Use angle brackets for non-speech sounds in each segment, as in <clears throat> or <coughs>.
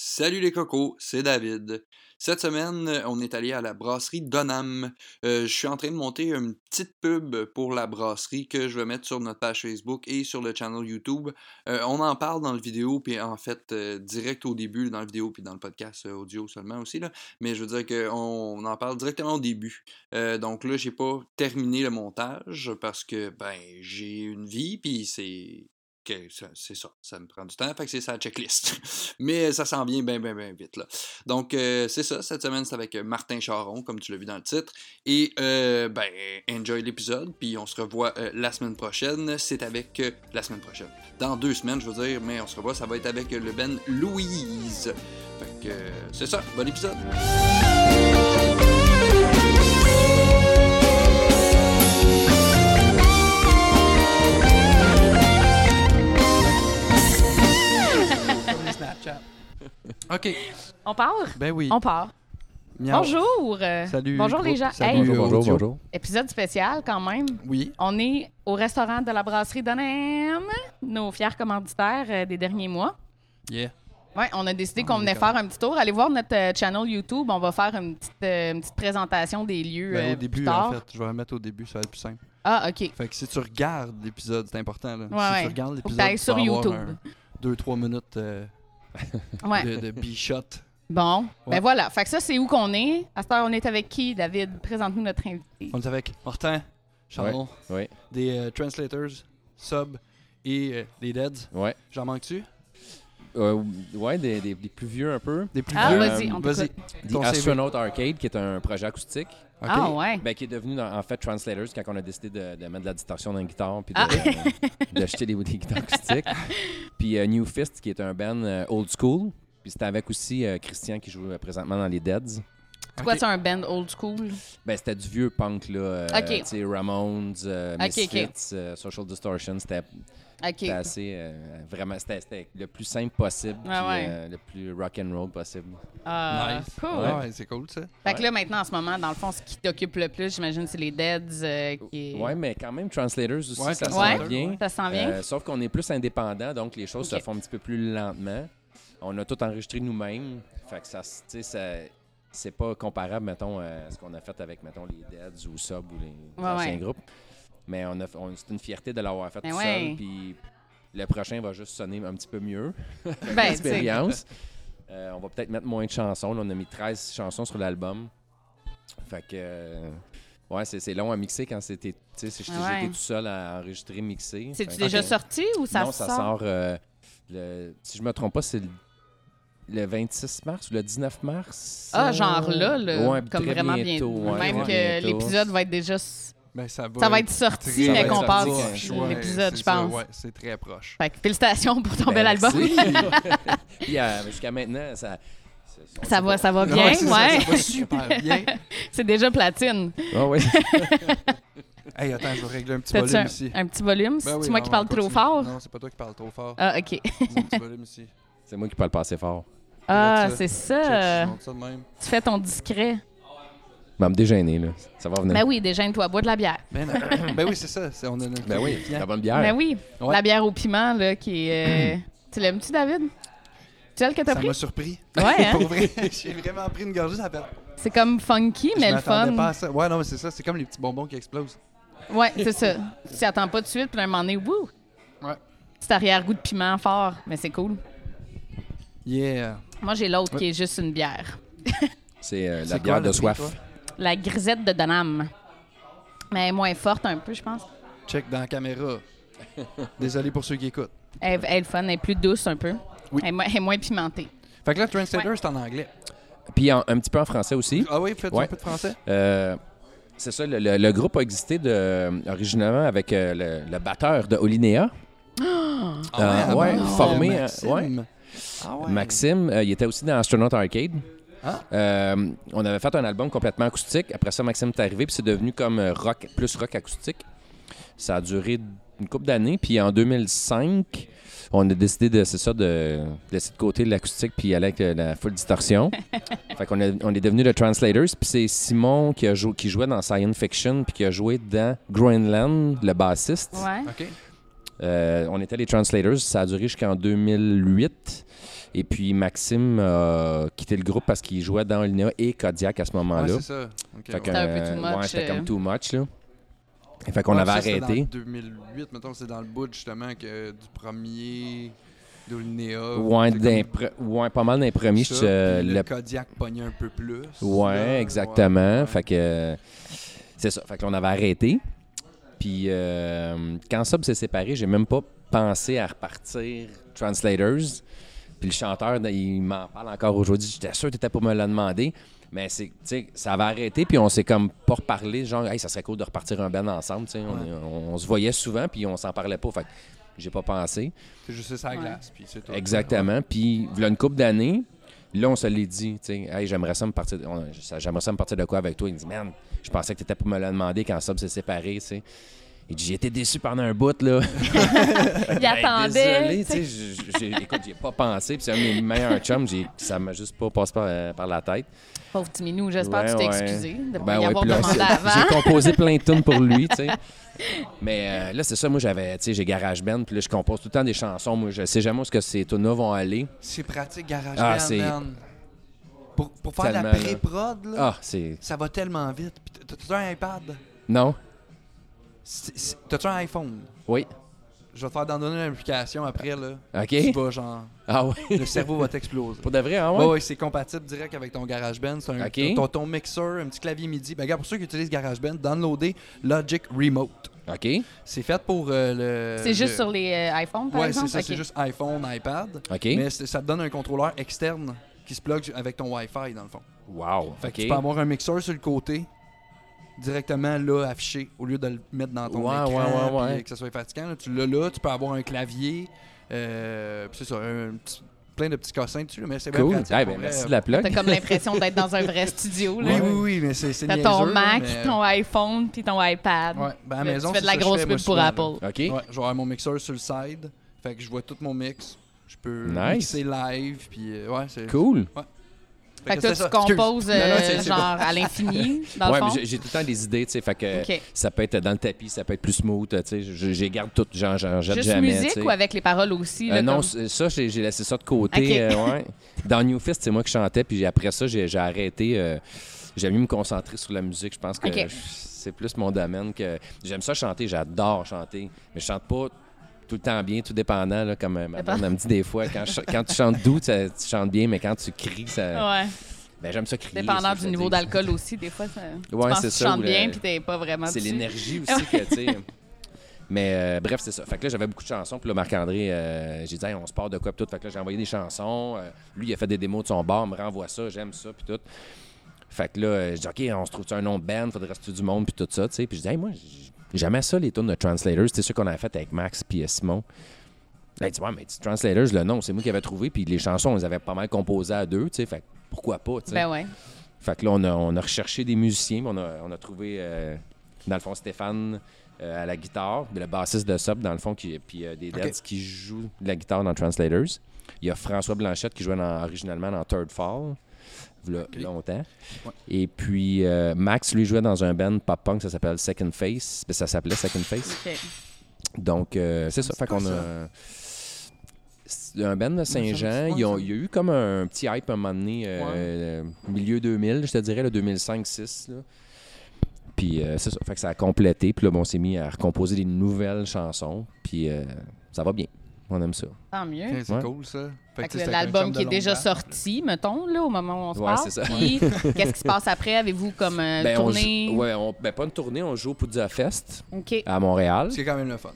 Salut les cocos, c'est David. Cette semaine, on est allé à la brasserie Donham. Euh, je suis en train de monter une petite pub pour la brasserie que je vais mettre sur notre page Facebook et sur le channel YouTube. Euh, on en parle dans le vidéo, puis en fait, euh, direct au début, dans le vidéo, puis dans le podcast audio seulement aussi. Mais je veux dire qu'on en parle directement au début. donc là, j'ai pas terminé le montage parce que ben j'ai une vie, puis c'est c'est ça, ça me prend du temps, fait que c'est ça la checklist. <laughs> Mais ça s'en vient bien, bien, bien vite. Là. Donc, euh, c'est ça, cette semaine, c'est avec euh, Martin Charon, comme tu l'as vu dans le titre. Et, euh, ben, enjoy l'épisode, puis on se revoit la semaine prochaine. C'est avec la semaine prochaine. Dans deux semaines, je veux dire, mais on se revoit, ça va être avec le Ben Louise. Fait que, c'est ça, bon épisode. OK. On part? Ben oui. On part. Bonjour. Salut. Bonjour les gens. bonjour, bonjour, bonjour. Épisode spécial quand même. Oui. On est au restaurant de la brasserie Donham, nos fiers commanditaires euh, des derniers mois. Yeah. Ouais, on a décidé qu'on venait faire un petit tour. Allez voir notre euh, channel YouTube. On va faire une petite, euh, une petite présentation des lieux. Ben, euh, au début, plus tard. en fait. Je vais la mettre au début, ça va être plus simple. Ah, OK. Fait que si tu regardes l'épisode, c'est important. Là. Ouais, si ouais. tu regardes Faut que l'épisode, t'ailles tu sur vas avoir YouTube. un deux, trois minutes euh, Ouais. de, de B-shot. Bon. Ouais. Ben voilà. Fait que ça, c'est où qu'on est. À cette heure, on est avec qui, David? Présente-nous notre invité. On est avec Martin, Charon, Oui, des euh, translators, sub et euh, les Deads. ouais. J'en manque-tu? Euh, ouais, des, des, des plus vieux un peu. Des plus Ah, vieux? vas-y, on Vas-y. The. Astronaut Arcade, qui est un projet acoustique. Ah, ouais. ben, qui est devenu dans- en fait Translators quand on a décidé de, de mettre de la distorsion dans une guitare puis de, Ah. de jeter des, des guitares acoustiques. <laughs> Puis euh, New Fist, qui est un band euh, old school. Puis c'était avec aussi euh, Christian qui joue présentement dans les Deads. C'est quoi, Ok. c'est un band old school? Ben, c'était du vieux punk, là. euh, Ok. Tu sais, Ramones, euh. Misfits, euh, Social Distortion. C'était assez. euh, vraiment, c'était le plus simple possible. Ah puis, ouais. euh, le plus rock and roll possible. Ah, Nice. Cool. Ouais, ouais, c'est cool ça. Fait que là, maintenant, en ce moment, dans le fond, ce qui t'occupe le plus, j'imagine, c'est les Deads. euh, qui Ouais, mais quand même, Translators aussi, Ouais, ça s'en vient. Ça s'en vient? Euh, sauf qu'on est plus indépendant, donc les choses se font un petit peu plus lentement. On a tout enregistré nous-mêmes. Fait que ça, s- tu sais, ça- c'est pas comparable, mettons, à ce qu'on a fait avec, mettons, les Deads ou Sub ou les Ouais, anciens ouais. groupes. Mais on a, on- c'est une fierté de l'avoir fait Ben tout ouais. seul. Puis le prochain va juste sonner un petit peu mieux. <laughs> ben, sais. Expérience. Euh, on va peut-être mettre moins de chansons. Là, on a mis 13 chansons sur l'album. Fait que. euh, ouais, c'est c'est long à mixer quand c'était. Tu sais, j'étais tout seul à enregistrer, mixer. C'est-tu que- déjà sorti ou ça non, ça sort? sort. euh, le, si je me trompe pas, c'est le, le 26 mars ou le 19 mars? Ah, euh, genre là, là, ouais, comme très vraiment bientôt, ouais, Même ouais, que l'épisode va être déjà. Ben, ça va, Ça va être sorti, très- mais qu'on passe l'épisode, je pense. Ouais, c'est très proche. Fait que félicitations pour ton Ben, bel album. Puis <laughs> <laughs> euh, jusqu'à maintenant, ça. Ça va, ça va bien, ça, ouais. ça va super <laughs> bien. C'est déjà platine. Ah oui. Hey, attends, je vais régler un petit volume un, ici. un petit volume? Ben oui, c'est moi non, qui parle trop fort? Non, c'est pas toi qui parles trop fort. Ah, OK. C'est mon petit volume ici. C'est moi qui parle pas assez fort. Ah, ça. c'est Check, ça. ça de même. Tu fais ton discret. Va me déjeuner, là. Ça va venir. Ben oui, déjeune-toi, bois de la bière. Ben, non. <coughs> ben oui, c'est ça. c'est- On a notre Ben oui, la bonne bière. Ben oui, Ouais. la bière au piment, là, qui est... euh, <coughs> tu l'aimes-tu, David? Tu celle que t'as Ça pris? m'a surpris. Ouais, hein? <laughs> Pour vrai, j'ai vraiment pris une gorgée, ça. C'est comme funky, Je mais le m'attendais fun. pas à ça. Ouais, non, mais c'est ça. C'est comme les petits bonbons qui explosent. Ouais, c'est ça. Tu t'y attends pas tout de suite, puis à un moment donné, wouh! Ouais. Petit arrière-goût de piment fort, mais c'est cool. Yeah. Moi, j'ai l'autre Ouais. qui est juste une bière. <laughs> C'est euh, C'est la quoi, bière le de prix, soif. toi? La grisette de Danam. Mais elle est moins forte un peu, je pense. Check dans la caméra. Désolé pour ceux qui écoutent. Elle, elle est fun, elle est plus douce un peu. Oui. Elle, est mo- elle est moins pimentée. Fait que là, Translator, c'est en anglais. Puis en- un petit peu en français aussi. Ah oui, faites Ouais. un peu de français. Euh, c'est ça, le, le- le groupe a existé de, originalement avec euh, le, le batteur de Olinéa. Ah Euh, ouais, bon? formé, euh, Maxime. Ah ouais. Maxime, euh, il était aussi dans Astronaut Arcade. Ah. Euh, on avait fait un album complètement acoustique. Après ça, Maxime est arrivé, puis c'est devenu comme euh, rock, plus rock acoustique. Ça a duré une couple d'années, puis en 2005, on a décidé de, c'est ça, de laisser de côté l'acoustique puis aller avec la full distorsion. <laughs> fait qu'on a- on est devenu le Translators, puis c'est Simon qui, a jou- qui jouait dans Science Fiction, puis qui a joué dans Greenland, le bassiste. Ouais. Euh, on était les Translators, ça a duré jusqu'en 2008. Et puis Maxime a quitté le groupe parce qu'il jouait dans Linéa et Kodiak à ce Ouais, moment-là. c'est ça. Ok, Fait ouais. C'était un peu too euh, much, ouais, c'était euh. comme too much, là. Et fait qu'on Ouais, avait ça, c'était arrêté. Dans 2008, mettons, c'est dans le bout justement que du premier d'Olinéa. Ouais, comme ouais, pas mal d'un premier. ça, je- euh, le- le Kodiak pognait un peu plus. Ouais, là, exactement. ouais. Fait que euh, c'est ça. Fait que là, on avait arrêté. Puis euh, quand Sub s'est séparé, j'ai même pas pensé à repartir Translators. Puis le chanteur, il m'en parle encore aujourd'hui. J'étais sûr que t'étais pour me le demander. Mais c'est, tu sais, ça avait arrêté, puis on s'est comme pas reparlé. Genre, hey, ça serait cool de repartir un band ensemble. tu sais. On, on- on se voyait souvent, puis on s'en parlait pas. Fait que j'ai pas pensé. C'est juste ça à la Ouais. glace, puis c'est tout. Exactement. Puis, a une couple d'années, là, on se l'est dit, tu sais, hey, j'aimerais ça me partir, on- ça- j'aimerais ça me partir de quoi avec toi? Il me dit, man, je pensais que tu étais pour me le demander quand Sub s'est séparé, tu sais. Il dit, j'ai été déçu pendant un bout, là. <laughs> Il Hey, attendait. Désolé, tu sais, j'ai- j'ai- écoute, j'ai pas pensé, puis c'est un de mes meilleurs chums, j'ai- ça m'a juste pas passé par, euh, par la tête. Pauvre petit minou, j'espère que tu t'es ouais. excusé de pas Ben y ouais, avoir puis là, demandé c'est- avant. J'ai composé plein de tunes pour lui, tu sais. <laughs> Mais euh, là, c'est ça, moi, j'avais, tu sais, j'ai Garage Band, puis là, je compose tout le temps des chansons. Moi, je sais jamais où est-ce que ces tunes-là vont aller. C'est pratique, Garage Ah, Band, c'est- man. Pour, pour faire de la là. pré-prod, là, Ah, c'est... ça va tellement vite. T'as-tu un iPad? Non? T'as-tu un iPhone? Oui. Je vais te faire d'en donner une application après, là. OK. Tu vas, genre, Ah oui? le cerveau va t'exploser. Pour de vrai, ah Ouais, ouais? ouais, c'est compatible direct avec ton GarageBand. C'est un, Ok. ton, ton mixeur, un petit clavier MIDI. Ben, regarde, pour ceux qui utilisent GarageBand, downloadez Logic Remote. OK. C'est fait pour euh, le. C'est juste le- sur les euh, iPhones, par Ouais, exemple? c'est ça. C'est juste iPhone, iPad. OK. Mais ça te donne un contrôleur externe qui se plug avec ton Wi-Fi, dans le fond. Wow. Fait OK. que tu peux avoir un mixeur sur le côté, directement là, affiché, au lieu de le mettre dans ton Ouais, écran, ouais, ouais, ouais. que ça soit fatigant. là. tu l'as là, tu peux avoir un clavier, euh, puis c'est ça, un petit- plein de petits cassins dessus, mais c'est bien Cool. pratique. Eh pour ben, merci de la T'as plug. comme l'impression d'être dans un vrai studio. Là. Oui, oui, oui, mais c'est T'as ton Mac, mais- ton iPhone, puis ton iPad. Ouais, ben à la maison, tu fais c'est de la grosse pub pour. Apple. OK. Ouais, je vais avoir mon mixeur sur le side, fait que je vois tout mon mix. Je peux Nice. mixer live, puis euh, ouais, c'est... Cool. Fait que toi, ça. tu composes Excuse. Non, non, euh, c'est- c'est genre à l'infini, dans Ouais, le mais fond? j'ai- j'ai tout le temps des idées, tu sais. Fait que ça peut être dans le tapis, ça peut être plus smooth, tu sais. Je, je les garde toutes, j'en jette Juste jamais. musique tu ou avec les paroles aussi? Euh, non, comme- ça, j'ai j'ai laissé ça de côté. Euh, ouais. Dans New Fist, c'est moi qui chantais, puis après ça, j'ai j'ai arrêté. euh, J'aime mieux me concentrer sur la musique. Je pense que c'est plus mon domaine que. J'aime ça chanter, j'adore chanter, mais je chante pas tout le temps bien, tout dépendant, là, comme ma blonde elle me dit des fois. Quand, je- quand tu chantes doux, tu, tu chantes bien, mais quand tu cries, ça. Ouais. Ben, j'aime ça crier. Dépendant ça, du niveau d'alcool aussi, des fois, ça... Ouais, c'est que tu ça, chantes bien, puis t'es pas vraiment C'est l'énergie <laughs> aussi que, tu sais. Mais euh, bref, c'est ça. Fait que là, j'avais beaucoup de chansons. Puis là, Marc-André, euh, j'ai dit, Hey, on se part de quoi, puis tout. Fait que là, j'ai envoyé des chansons. Euh, lui, il a fait des démos de son bar, me renvoie ça, j'aime ça, puis tout. Fait que là, je dis, OK, on se trouve un nom de band, faudrait rester du monde, puis tout ça, tu sais. Puis je dis, hey, moi, j'ai jamais ça, les tunes de Translators. C'était ce qu'on avait fait avec Max puis euh, Simon. Là, il dit, ouais, mais tu- Translators, le nom, c'est moi qui avais trouvé, puis les chansons, on les avait pas mal composées à deux, tu sais. Fait pourquoi pas, tu sais. Ben ouais. Fait que là, on a, on a recherché des musiciens, on a, on a trouvé, euh, dans le fond, Stéphane euh, à la guitare, le bassiste de Sub, dans le fond, qui, puis euh, des Ok. Deads qui jouent de la guitare dans Translators. Il y a François Blanchette qui jouait dans- originalement dans Third Fall, longtemps. Ouais. Et puis euh, Max, lui, jouait dans un band pop-punk, ça s'appelle Second Face. Ben, Ça s'appelait Second Face. Donc, euh, c'est ça. C'est Fait qu'on a. Un band de Saint-Jean. Il y, a- eu comme un petit hype à un moment donné, euh, milieu 2000, je te dirais, le 2005-6. là. Puis euh, c'est ça. Fait que ça a complété. Puis là, bon, on s'est mis à recomposer des nouvelles chansons. Puis euh, ça va bien. On aime ça. Tant mieux. C'est Ouais. cool, ça. L'album qui est déjà date. sorti, mettons, là, au moment où on se Ouais, parle. c'est ça. Puis, qu'est-ce qui se passe après? Avez-vous comme euh, Ben, tournée? on- ben, pas une tournée, on joue au Poudza Fest à Montréal. C'est quand même le fun.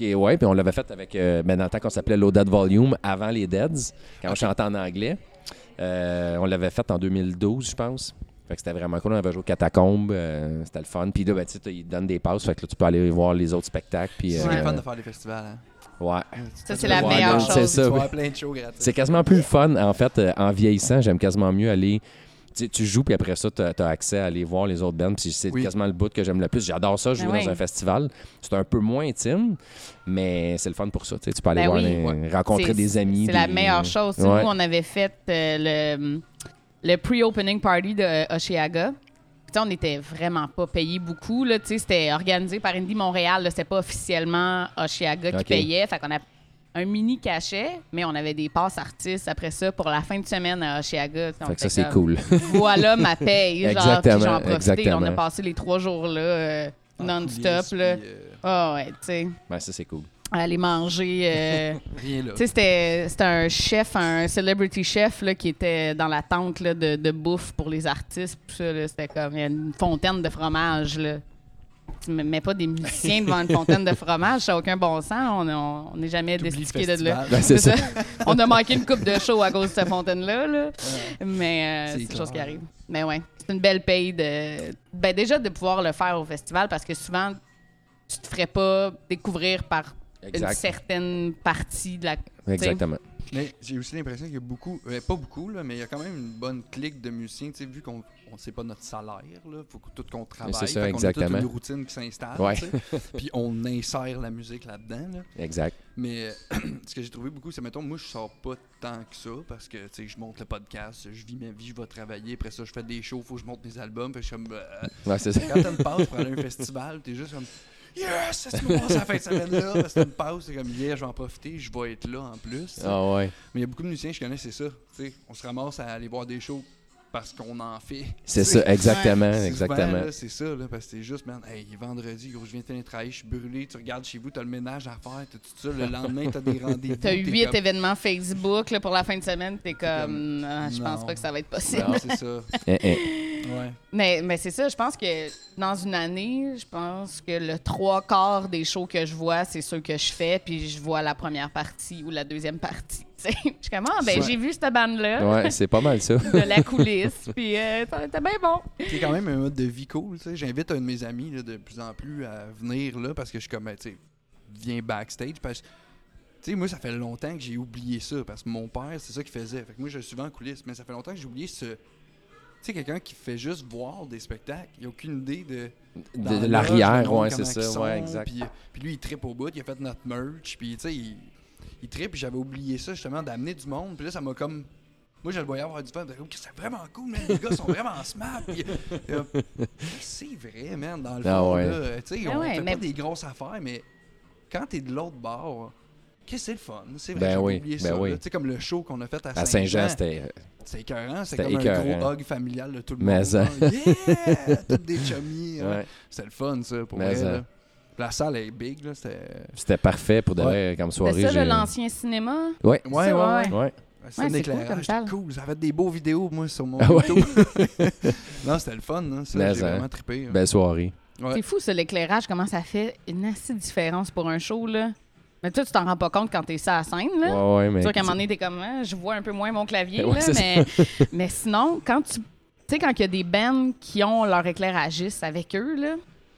Ouais, puis on l'avait fait avec, euh, ben, dans le temps qu'on s'appelait Loaded Volume, avant les Deads, quand on chantait en anglais. Euh, on l'avait fait en 2012, je pense. Fait que c'était vraiment cool. On avait joué au Catacombes. euh, c'était le fun. Puis là, ben, tu sais, ils donnent des passes. Fait que là, tu peux aller voir les autres spectacles. Puis, C'est euh, le fun de faire des festivals. Hein. Ouais. Ça, c'est la Ouais, meilleure non, chose. c'est ça. C'est quasiment plus le fun. En fait, euh, en vieillissant, j'aime quasiment mieux aller. Tu, joues, puis après ça, tu as, accès à aller voir les autres bands. Puis c'est Oui. quasiment le bout que j'aime le plus. J'adore ça, jouer Ben oui. dans un festival. C'est un peu moins intime, mais c'est le fun pour ça. Tu sais, tu peux aller Ben voir oui. les- rencontrer des amis. C'est la meilleure chose. Ouais. Nous, on avait fait euh, le, le pre-opening party de Oshiaga. On n'était vraiment pas payé beaucoup. là. Tu sais, C'était organisé par Indie Montréal. C'était pas officiellement Oshiaga qui payait. Fait qu'on a un mini cachet, mais on avait des passes artistes après ça pour la fin de semaine à Oshiaga. Fait que ça, c'est cool. <laughs> Voilà ma paye. genre, j'en exactement. On a passé les trois jours là, euh, non-stop. là. puis, euh, Ah ouais, tu sais, Ouais, ça, c'est cool. Aller manger. euh, <laughs> c'était c'était un chef, un celebrity chef là, qui était dans la tente là, de, de bouffe pour les artistes. C'était comme il y a une fontaine de fromage. Là. Tu ne mets pas des musiciens devant une fontaine de fromage, ça n'a aucun bon sens. On n'est jamais destitué de là. Ben, ça. On a manqué une coupe de show à cause de cette fontaine-là. là. Mais euh, C'est des choses qui arrivent. Mais ouais, c'est une belle paye de. Ben, déjà de pouvoir le faire au festival parce que souvent, tu te ferais pas découvrir par une certaine partie de la. Exactement. Mais j'ai aussi l'impression qu'il y a beaucoup, euh, pas beaucoup, là, mais il y a quand même une bonne clique de musiciens. Tu sais, vu qu'on on sait pas notre salaire, là, faut que tout qu'on travaille. c'est ça, a exactement. toute une routine qui s'installe. Ouais. <laughs> Puis on insère la musique là-dedans. Là. Exact. Mais euh, <clears throat> ce que j'ai trouvé beaucoup, c'est mettons, moi je sors pas tant que ça parce que tu sais, je monte le podcast, je vis ma vie, je vais travailler. Après ça, je fais des shows, faut que je monte mes albums. Fait que je suis comme. euh, Ouais, c'est ça. quand t'as une pause pour aller à un festival, t'es juste comme Yes, c'est moi ça fin de semaine là. Parce que t'as une pause, c'est comme hier, je vais en profiter, je vais être là en plus. Ah ouais. Mais il y a beaucoup de musiciens que je connais, c'est ça. tu sais, on se ramasse à aller voir des shows parce qu'on en fait. C'est ça, exactement, c'est exactement. C'est ça, là, parce que c'est juste, man, hey, il est vendredi, gros, je viens de travailler, je suis brûlé, tu regardes chez vous, t'as le ménage à faire, t'as tout ça, le lendemain, t'as des rendez-vous. <laughs> T'as huit comme- événements Facebook là, pour la fin de semaine, t'es comme, comme, Ah, je pense pas que ça va être possible. Non, c'est ça. <laughs> Eh, eh. Ouais. Mais, mais c'est ça, je pense que dans une année, je pense que le trois quarts des shows que je vois, c'est ceux que je fais, puis je vois la première partie ou la deuxième partie. Tu sais. Je suis comme, ah, ben j'ai vu cette bande-là Ouais, c'est pas mal ça. de la coulisse, puis euh, t'es bien bon. C'est quand même un mode de vie cool, tu sais. J'invite un de mes amis là, de plus en plus à venir là parce que je suis comme, ben, tu sais, viens backstage. Parce que, tu sais, moi, ça fait longtemps que j'ai oublié ça parce que mon père, c'est ça qu'il faisait. Fait que moi, je suis souvent en coulisses, mais ça fait longtemps que j'ai oublié ce. Tu sais, quelqu'un qui fait juste voir des spectacles, il a aucune idée de. De, l'arrière, ouais, c'est ça. sont, Ouais, exact. Puis, puis lui, il tripe au bout, il a fait notre merch, puis tu sais, il, il tripe, puis j'avais oublié ça justement, d'amener du monde, puis là, ça m'a comme. Moi, je le voyais avoir du fun, c'est vraiment cool, man, les gars sont vraiment <laughs> smart. Puis, euh, c'est vrai, man, dans le fond, Ah ouais. là, tu sais, Ben on ouais, fait mais- pas des grosses affaires, mais quand t'es de l'autre bord, qu'est-ce que c'est le fun? C'est vrai, Ben j'avais oui, oublié ben ça. oui. Tu sais, comme le show qu'on a fait à, À Saint-Jean, c'était. c'est écœurant, C'était c'était comme un gros hug familial de tout le Mais monde. ça. Yeah! Toutes des chummies. <laughs> hein. Ouais. C'était le fun, ça, pour Mais vrai. ça. La salle est big, là. C'était. C'était parfait pour de Ouais. vrai comme soirée. C'est ça, l'ancien cinéma? Ouais. Ouais, ouais, Ça, ouais. ouais. C'était cool éclairage, c'était cool. Ça fait des beaux vidéos, moi, sur mon Ah. YouTube. <laughs> non, c'était le fun, hein, J'ai ça. vraiment trippé. hein. Belle soirée. Ouais. C'est fou, ça, l'éclairage, comment ça fait une assez différence pour un show, là. Mais toi, tu t'en rends pas compte quand t'es ça à scène, là. Ouais, ouais, mais. Tu vois qu'à un moment donné, t'es comme, Ah, je vois un peu moins mon clavier, Ouais, là, c'est mais, <laughs> mais sinon, quand tu. Tu sais, quand il y a des bands qui ont leur éclairagiste avec eux, là,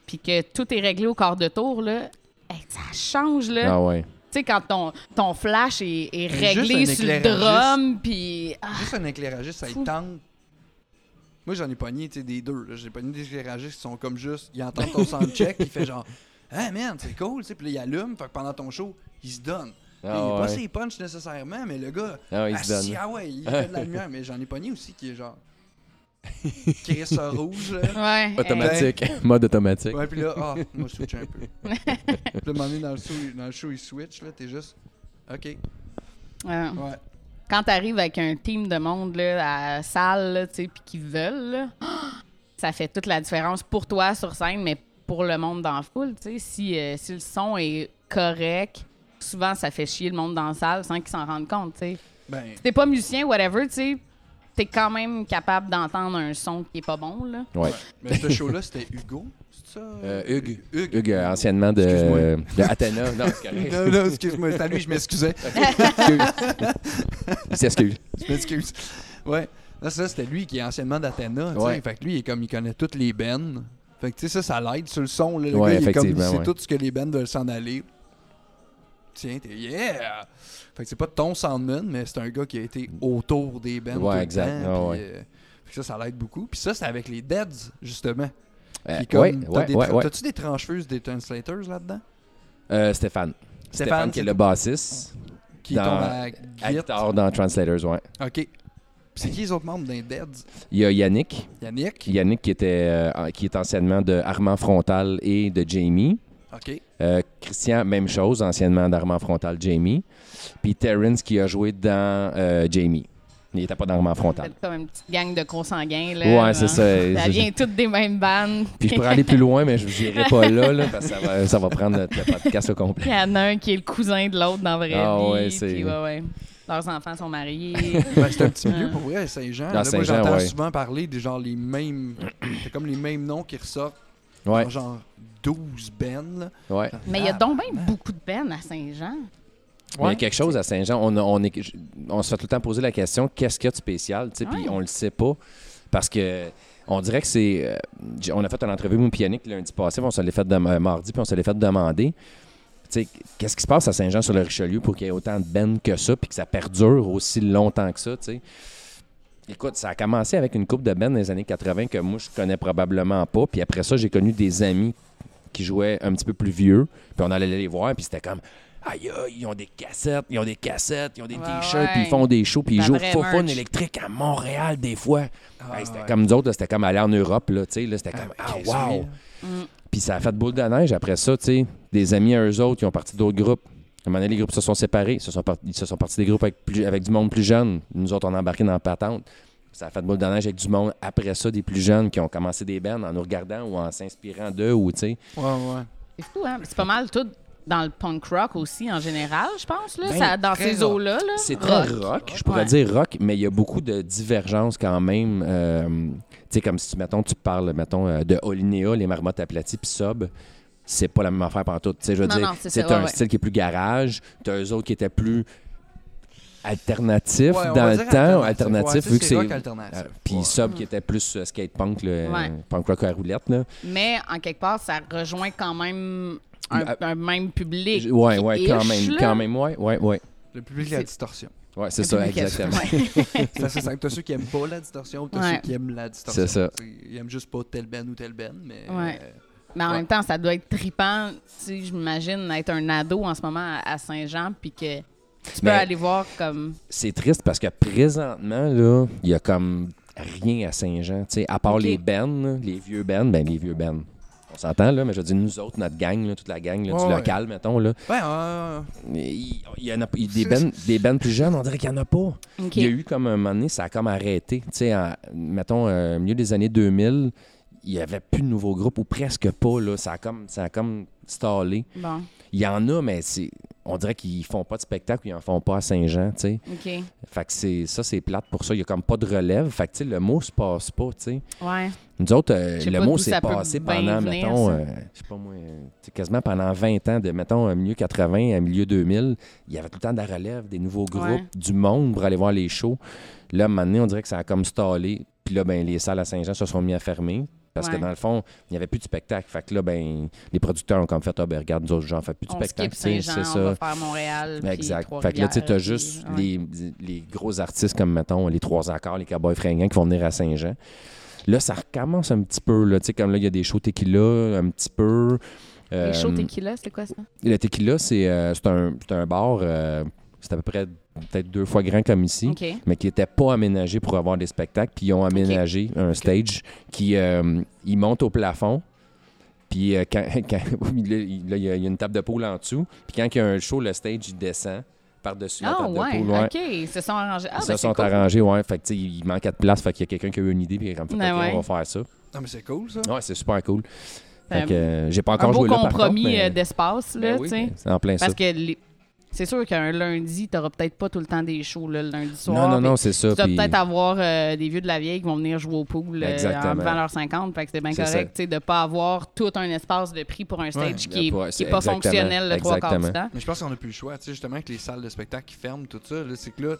puis que tout est réglé au quart de tour, là, hey, ça change, là. Ah ouais. Tu sais, quand ton, ton flash est, réglé sur le drum, puis. ah, Juste un éclairagiste, ça y tente. Moi, j'en ai pogné, tu sais, des deux. J'ai pogné des éclairagistes qui sont comme juste. Ils entendent ton soundcheck, il fait genre, ah man, c'est cool, tu sais. Puis là, il allume, fait que pendant ton show, il se donne. il est Ah pas ses punch nécessairement, mais le gars, Ah, il se donne. ah ouais, il fait de la lumière. Mais j'en ai pogné aussi qui est genre. Chris rouge, là. ouais. Automatique. Mode automatique. Ouais, puis là, ah, moi, je switch un peu. <laughs> puis là, moment donné, dans le show, dans le show il switch, là, t'es juste. Ok, ouais. ouais. quand t'arrives avec un team de monde là, à la salle, là, tu sais, puis qui veulent, là, <gasps> ça fait toute la différence pour toi sur scène, mais pour le monde dans la foule, tu sais, si, euh, si le son est correct, souvent ça fait chier le monde dans la salle sans qu'ils s'en rendent compte, tu sais. Ben, Si t'es pas musicien, whatever, tu sais, t'es quand même capable d'entendre un son qui est pas bon, là. Ouais. mais ce show-là, c'était Hugo, c'est ça? Euh, Hugues. Hugues. Hugues, euh, anciennement de, Excuse-moi. de Athéna. Non, c'est. Non, non, excuse-moi, c'est à lui, je m'excusais. Il s'excuse. Je m'excuse. Ouais. Là, ça, c'était lui qui est anciennement d'Athéna. Ouais. Fait que lui, il est comme il connaît toutes les bennes. Fait que tu sais, ça, ça l'aide sur le son. Là. Le Ouais, gars, il est comme sait ouais. tout ce que les bands veulent s'en aller. Tiens, t'es yeah! Fait que c'est pas ton soundman, mais c'est un gars qui a été autour des bands. Ouais, tout le exact. temps, Ah, ouais. euh, fait que ça, ça l'aide beaucoup. Puis ça, c'est avec les Deads, justement. Euh, Qui comme- t'as des. T'as-tu des trancheuses, des translators là-dedans? Euh, Stéphane. Stéphane, qui est le bassiste. Qui dans- tombe à guitare dans Translators, ouais. OK. Puis c'est qui les autres membres d'un Deads? Il y a Yannick. Yannick? Yannick qui était euh, qui est anciennement de Armand Frontal et de Jamie. OK. Euh, Christian, même chose, anciennement d'Armand Frontal, Jamie. Puis Terrence qui a joué dans euh, Jamie. Il n'était pas dans Armand Frontal. C'est comme une petite gang de consanguins. Là, Ouais, c'est ça. <laughs> Ça vient toutes des mêmes bandes. Puis je pourrais aller plus loin, mais je n'irai pas là, là, parce que ça va, ça va prendre notre- le podcast au complet. Il y en a un qui est le cousin de l'autre dans la vraie Ah vie. ouais, c'est- puis ouais, ouais. Leurs enfants sont mariés. <laughs> Ben, c'est un petit milieu pour vrai, Saint-Jean. Ah, Là, moi, Saint-Jean, j'entends ouais. souvent parler des genre les mêmes. C'est comme les mêmes noms qui ressortent. Ouais, Genre 12 bennes. ouais. Mais il y a donc bien beaucoup de peine à Saint-Jean. Mais Il y a quelque chose à Saint-Jean. On, a- on, est, on se fait tout le temps poser la question qu'est-ce qu'il y a de spécial Puis Ouais. on le sait pas. Parce que on dirait que c'est. euh, on a fait une entrevue, moi, Pianic, lundi passé, puis on se l'est fait dem- euh, mardi, puis on se l'est fait demander. Qu'est-ce qui se passe à Saint-Jean sur le Richelieu pour qu'il y ait autant de bennes que ça, puis que ça perdure aussi longtemps que ça, tu sais? Écoute, ça a commencé avec une coupe de bennes dans les années 80 que moi, je connais probablement pas. Puis après ça, j'ai connu des amis qui jouaient un petit peu plus vieux. Puis on allait les voir, puis c'était comme aïe, aïe, ils ont des cassettes, ils ont des cassettes, ils ont des Ouais, t-shirts, ouais. puis ils font des shows, puis ils jouent Fofun électrique à Montréal des fois. Ah, Hey, c'était ouais. comme nous autres, c'était comme aller en Europe, là, tu sais, là, c'était Ah, comme ah, wow! Mm. Puis ça a fait boule de neige après ça, tu sais. Des amis à eux autres qui ont parti d'autres groupes. À un moment donné, les groupes se sont séparés. Ils se sont, ils se sont partis des groupes avec, plus- avec du monde plus jeune. Nous autres, on a embarqué dans la patente. Ça a fait boule de neige avec du monde après ça, des plus jeunes qui ont commencé des bands en nous regardant ou en s'inspirant d'eux ou, tu sais. Ouais, ouais. C'est fou, hein? C'est pas mal tout dans le punk rock aussi, en général, je pense. Là. Ben, Ça- dans ces eaux-là. Là. C'est très rock. je pourrais Ouais. dire rock, mais il y a beaucoup de divergences quand même. Euh, tu sais, comme si, mettons, tu parles, mettons, euh, de Olinéa, les marmottes aplaties, puis Sub. C'est pas la même affaire partout. Tu sais, je veux Non, dire, non, c'est c'est ça, ouais, un ouais. style qui est plus garage. T'as eux autres qui étaient plus Ouais, on dans le temps. alternatif. Alternatif, Ouais, vu que c'est. alternatif. euh, Puis Ouais. Sub qui était plus euh, skate punk, le, Ouais. punk rock à roulette. Là. Mais en quelque part, ça rejoint quand même un, Euh, un même public. Ouais, ouais, quand même. là. Quand même, ouais, ouais, ouais. Le public, la C'est- distorsion. Ouais, c'est ça, public- exactement. Ouais. <laughs> C'est assez simple. T'as ceux qui aiment pas la distorsion, t'as Ouais. ceux qui aiment la distorsion. C'est ça. Ils aiment juste pas tel ben ou tel ben, mais. Ouais. euh, Mais en Ouais. même temps, ça doit être sais, je m'imagine être un ado en ce moment à à Saint-Jean, puis que tu peux Mais- aller voir comme. c'est triste parce que présentement, là, il y a comme rien à Saint-Jean. tu sais, À part les bennes, les vieux bennes, ben les vieux bennes. On s'entend, là, mais je veux dire, nous autres, notre gang, là, toute la gang là, Ouais, du ouais. local, mettons, là, Ouais, il il y, en a il- des bennes, des bennes plus jeunes, on dirait qu'il n'y en a pas. Il y a eu comme un moment donné, ça a comme arrêté. Tu sais, mettons, euh, au milieu des années 2000, il n'y avait plus de nouveaux groupes, ou presque pas, là. Ça a comme, ça a comme stallé. Bon, Il y en a, mais c'est... On dirait qu'ils font pas de spectacle, ils en font pas à Saint-Jean, tu sais. OK. Fait que c'est ça, c'est plate pour ça. Il y a comme pas de relève. Fait que tu sais, le mot se passe pas, tu sais. Ouais. Nous autres, euh, le mot s'est passé pendant, venir, mettons, euh, je sais pas moi, quasiment pendant 20 ans, de, mettons, euh, milieu 80 à milieu 2000, il y avait tout le temps de la relève, des nouveaux groupes, Ouais. du monde pour aller voir les shows. Là, maintenant, on dirait que ça a comme stallé. Puis là, ben, les salles à Saint-Jean se sont mis à fermer. Parce que dans le fond, il n'y avait plus de spectacle. Fait que là, ben, les producteurs ont comme fait, ah, ben, regarde, nous autres, j'en fais plus de On spectacle. c'est on va ça. faire Montréal. Exact. Fait que là, tu Trois-Rivières, juste puis- ouais. les, les gros artistes comme, mettons, les Trois Accords, les Cowboys Fringants qui vont venir à Saint-Jean. Là, ça recommence un petit peu, là. Tu sais, comme là, il y a des shows tequila, un petit peu. Euh, Les shows tequila, c'est quoi ça? Le tequila, c'est euh, c'est un, un bar, euh, c'est à peu près peut-être deux fois grand comme ici, mais qui n'était pas aménagé pour avoir des spectacles. Puis ils ont aménagé un stage qui euh, il monte au plafond. Puis euh, quand, <laughs> quand- là, il y a une table de poule en dessous. Puis quand il y a un show, le stage, il descend par-dessus la Ah, table ouais. de poule. ouais. OK. Ils se sont arrangés. Ah, Ils ben, se sont c'est cool. arrangés, ouais. Fait que, tu sais, il manquait de place. Fait qu'il y a quelqu'un qui a eu une idée. Puis il a Ben OK, ouais. on va faire ça. Non, mais c'est cool, ça. Ouais, c'est super cool. Ben, Fait que euh, j'ai pas un encore beau joué là, par compromis d'espace, là, Ben oui, tu sais. C'est en plein ça. Parce que les- c'est sûr qu'un lundi, t'auras peut-être pas tout le temps des shows, là, le lundi soir. Non, non, non, c'est ça. Tu vas puis- peut-être avoir euh, des vieux de la vieille qui vont venir jouer au pool euh, en devant leurs 50. Fait que c'est bien correct ça. tu sais, de pas avoir tout un espace de prix pour un stage Ouais, qui, est, ouais, qui c'est est pas fonctionnel le trois quarts du temps. Mais je pense qu'on n'a plus le choix. Tu sais, justement, avec les salles de spectacle qui ferment, tout ça, c'est que là,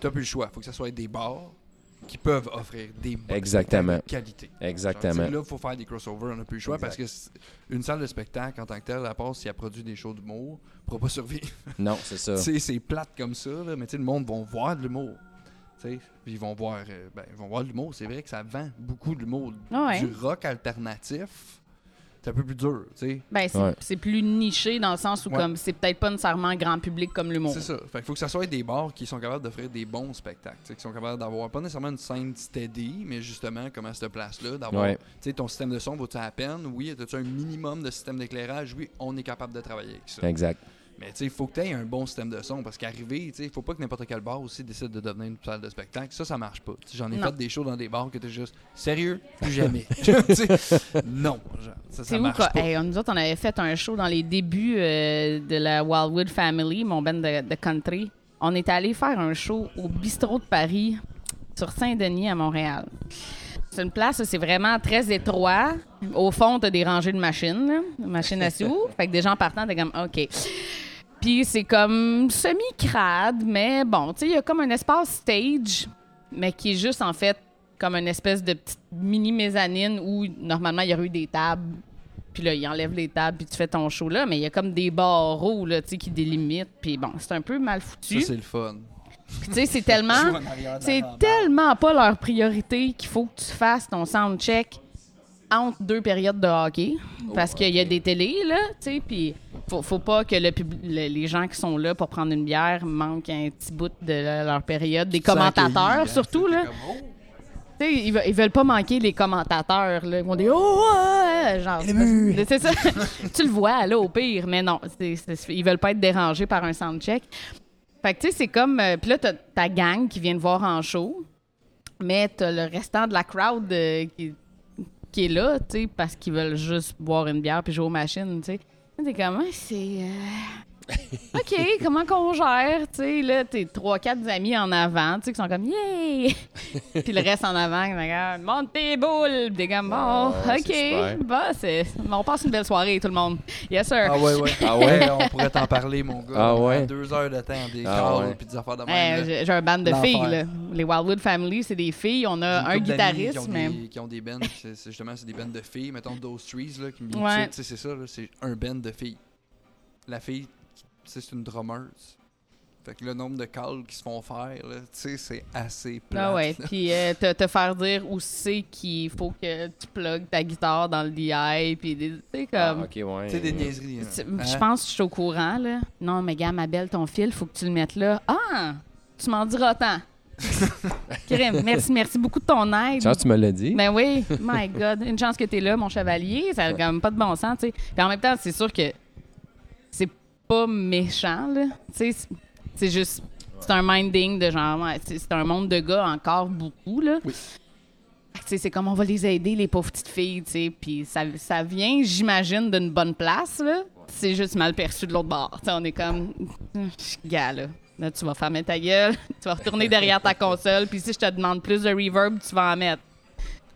t'as plus le choix. faut que ce soit des bars qui peuvent offrir des bons Exactement. de qualité. Exactement. Genre, Là, il faut faire des crossovers, on n'a plus le choix Exact. parce que une salle de spectacle en tant que telle, à part si elle produit des shows d'humour, ne pourra pas survivre. <laughs> Non, c'est ça. C'est plate comme ça, là, mais tu sais, le monde va voir de l'humour. Tu sais, Puis ils vont voir, euh, ben, ils vont voir de l'humour. C'est vrai que ça vend beaucoup de l'humour. Ah ouais. Du rock alternatif, c'est un peu plus dur, tu sais. Ben, c'est Ouais. c'est plus niché dans le sens où Ouais. comme c'est peut-être pas nécessairement grand public comme l'humour. C'est ça. Fait qu'il faut que ça soit des bars qui sont capables d'offrir des bons spectacles. tu sais, Qui sont capables d'avoir pas nécessairement une scène steady, mais justement, comme à cette place-là, d'avoir. Ouais. Tu sais, ton système de son vaut-tu à peine? Oui. As-tu un minimum de système d'éclairage? Oui, on est capable de travailler avec ça. Exact. Mais tu sais, il faut que tu aies un bon système de son parce qu'arriver, tu sais, il faut pas que n'importe quel bar aussi décide de devenir une salle de spectacle. Ça, ça marche pas. Tu J'en ai Non. fait des shows dans des bars que t'es juste sérieux, plus <laughs> jamais. Tu non, genre, ça, ça où marche quoi? pas. Hey, nous autres, on avait fait un show dans les débuts euh, de la Wildwood Family, mon band de, de country. On est allé faire un show au Bistrot de Paris sur Saint-Denis à Montréal. C'est une place, c'est vraiment très étroit. Au fond, t'as des rangées de machines, machines à sous. <laughs> fait que des gens partant, t'es comme OK. Puis c'est comme semi-crade, mais bon, tu sais, il y a comme un espace stage, mais qui est juste en fait comme une espèce de petite mini mezzanine où normalement il y aurait eu des tables. Puis là, il enlève les tables, puis tu fais ton show là, mais il y a comme des barreaux là, tu sais, qui délimitent. Puis bon, c'est un peu mal foutu. Ça, c'est le fun. Puis tu sais, c'est <laughs> tellement. C'est tellement pas leur priorité qu'il faut que tu fasses ton soundcheck entre deux périodes de hockey. Parce qu'il y a des télés, là, tu sais, puis faut, faut pas que le pub- le- les gens qui sont là pour prendre une bière manquent un petit bout de leur période. Des commentateurs, hein, surtout, là. oh, Tu sais, ils, ve- ils veulent pas manquer les commentateurs, là. Ils vont dire « Oh, ouais! » genre. <laughs> C'est ça. <laughs> tu le vois, là, au pire, mais non. c'est- c'est- ils veulent pas être dérangés par un soundcheck. Fait que, tu sais, c'est comme... euh, Puis là, t'as ta gang qui vient voir en show, mais t'as le restant de la crowd euh, qui, qui est là, tu sais, parce qu'ils veulent juste boire une bière puis jouer aux machines, tu sais. T'es comme, c'est... euh, <laughs> OK, comment qu'on gère, tu sais, là, t'es trois, quatre amis en avant, tu sais, qui sont comme, yeah! <laughs> puis le reste en avant, ils regardent, monte tes boules! T'es comme, bon, c'est OK, bah, c'est... on passe une belle soirée, tout le monde. Yes, sir. Ah ouais, ouais. Ah <laughs> ouais? on pourrait t'en parler, mon gars. Ah ouais? Deux heures de temps, des Ah calls ouais. puis des affaires de même. j'ai un band de filles, là. Les Wildwood Family, c'est des filles. On a une un d'amis qui guitariste, ont mais... Des, qui ont des bands, c'est justement c'est des bands de filles. Mettons Those Trees, là, qui me Ouais. tu sais, c'est ça, là, c'est un band de filles. La fille, c'est une drummeuse. Fait que le nombre de calls qui se font faire, là, tu sais, c'est assez plate. Ah ouais, puis euh, te, te faire dire où c'est qu'il faut que tu plugues ta guitare dans le DI, puis des- tu sais, Ah, comme... ok, ouais. Tu sais, des niaiseries. hein. C'est- Hein? Je pense que je suis au courant, là. Non, mais gars, ma belle, ton fil, faut que tu le mettes là. Ah! Tu m'en diras tant. <laughs> Crème, merci, merci beaucoup de ton aide. Chance, tu me l'as dit. Ben oui, my God. Une chance que t'es là, mon chevalier. Ça n'a quand même pas de bon sens, tu sais. Puis en même temps, c'est sûr que pas méchant, là. Tu sais, c'est- juste... C'est un minding de genre... ouais, c'est un monde de gars encore beaucoup, là. Oui. C'est comme on va les aider, les pauvres petites filles, tu sais. Puis ça, ça vient, j'imagine, d'une bonne place, là. C'est juste mal perçu de l'autre bord. Tu sais, on est comme... Gars, là. Là, tu vas fermer ta gueule, <laughs> tu vas retourner derrière ta console, puis si je te demande plus de reverb, tu vas en mettre.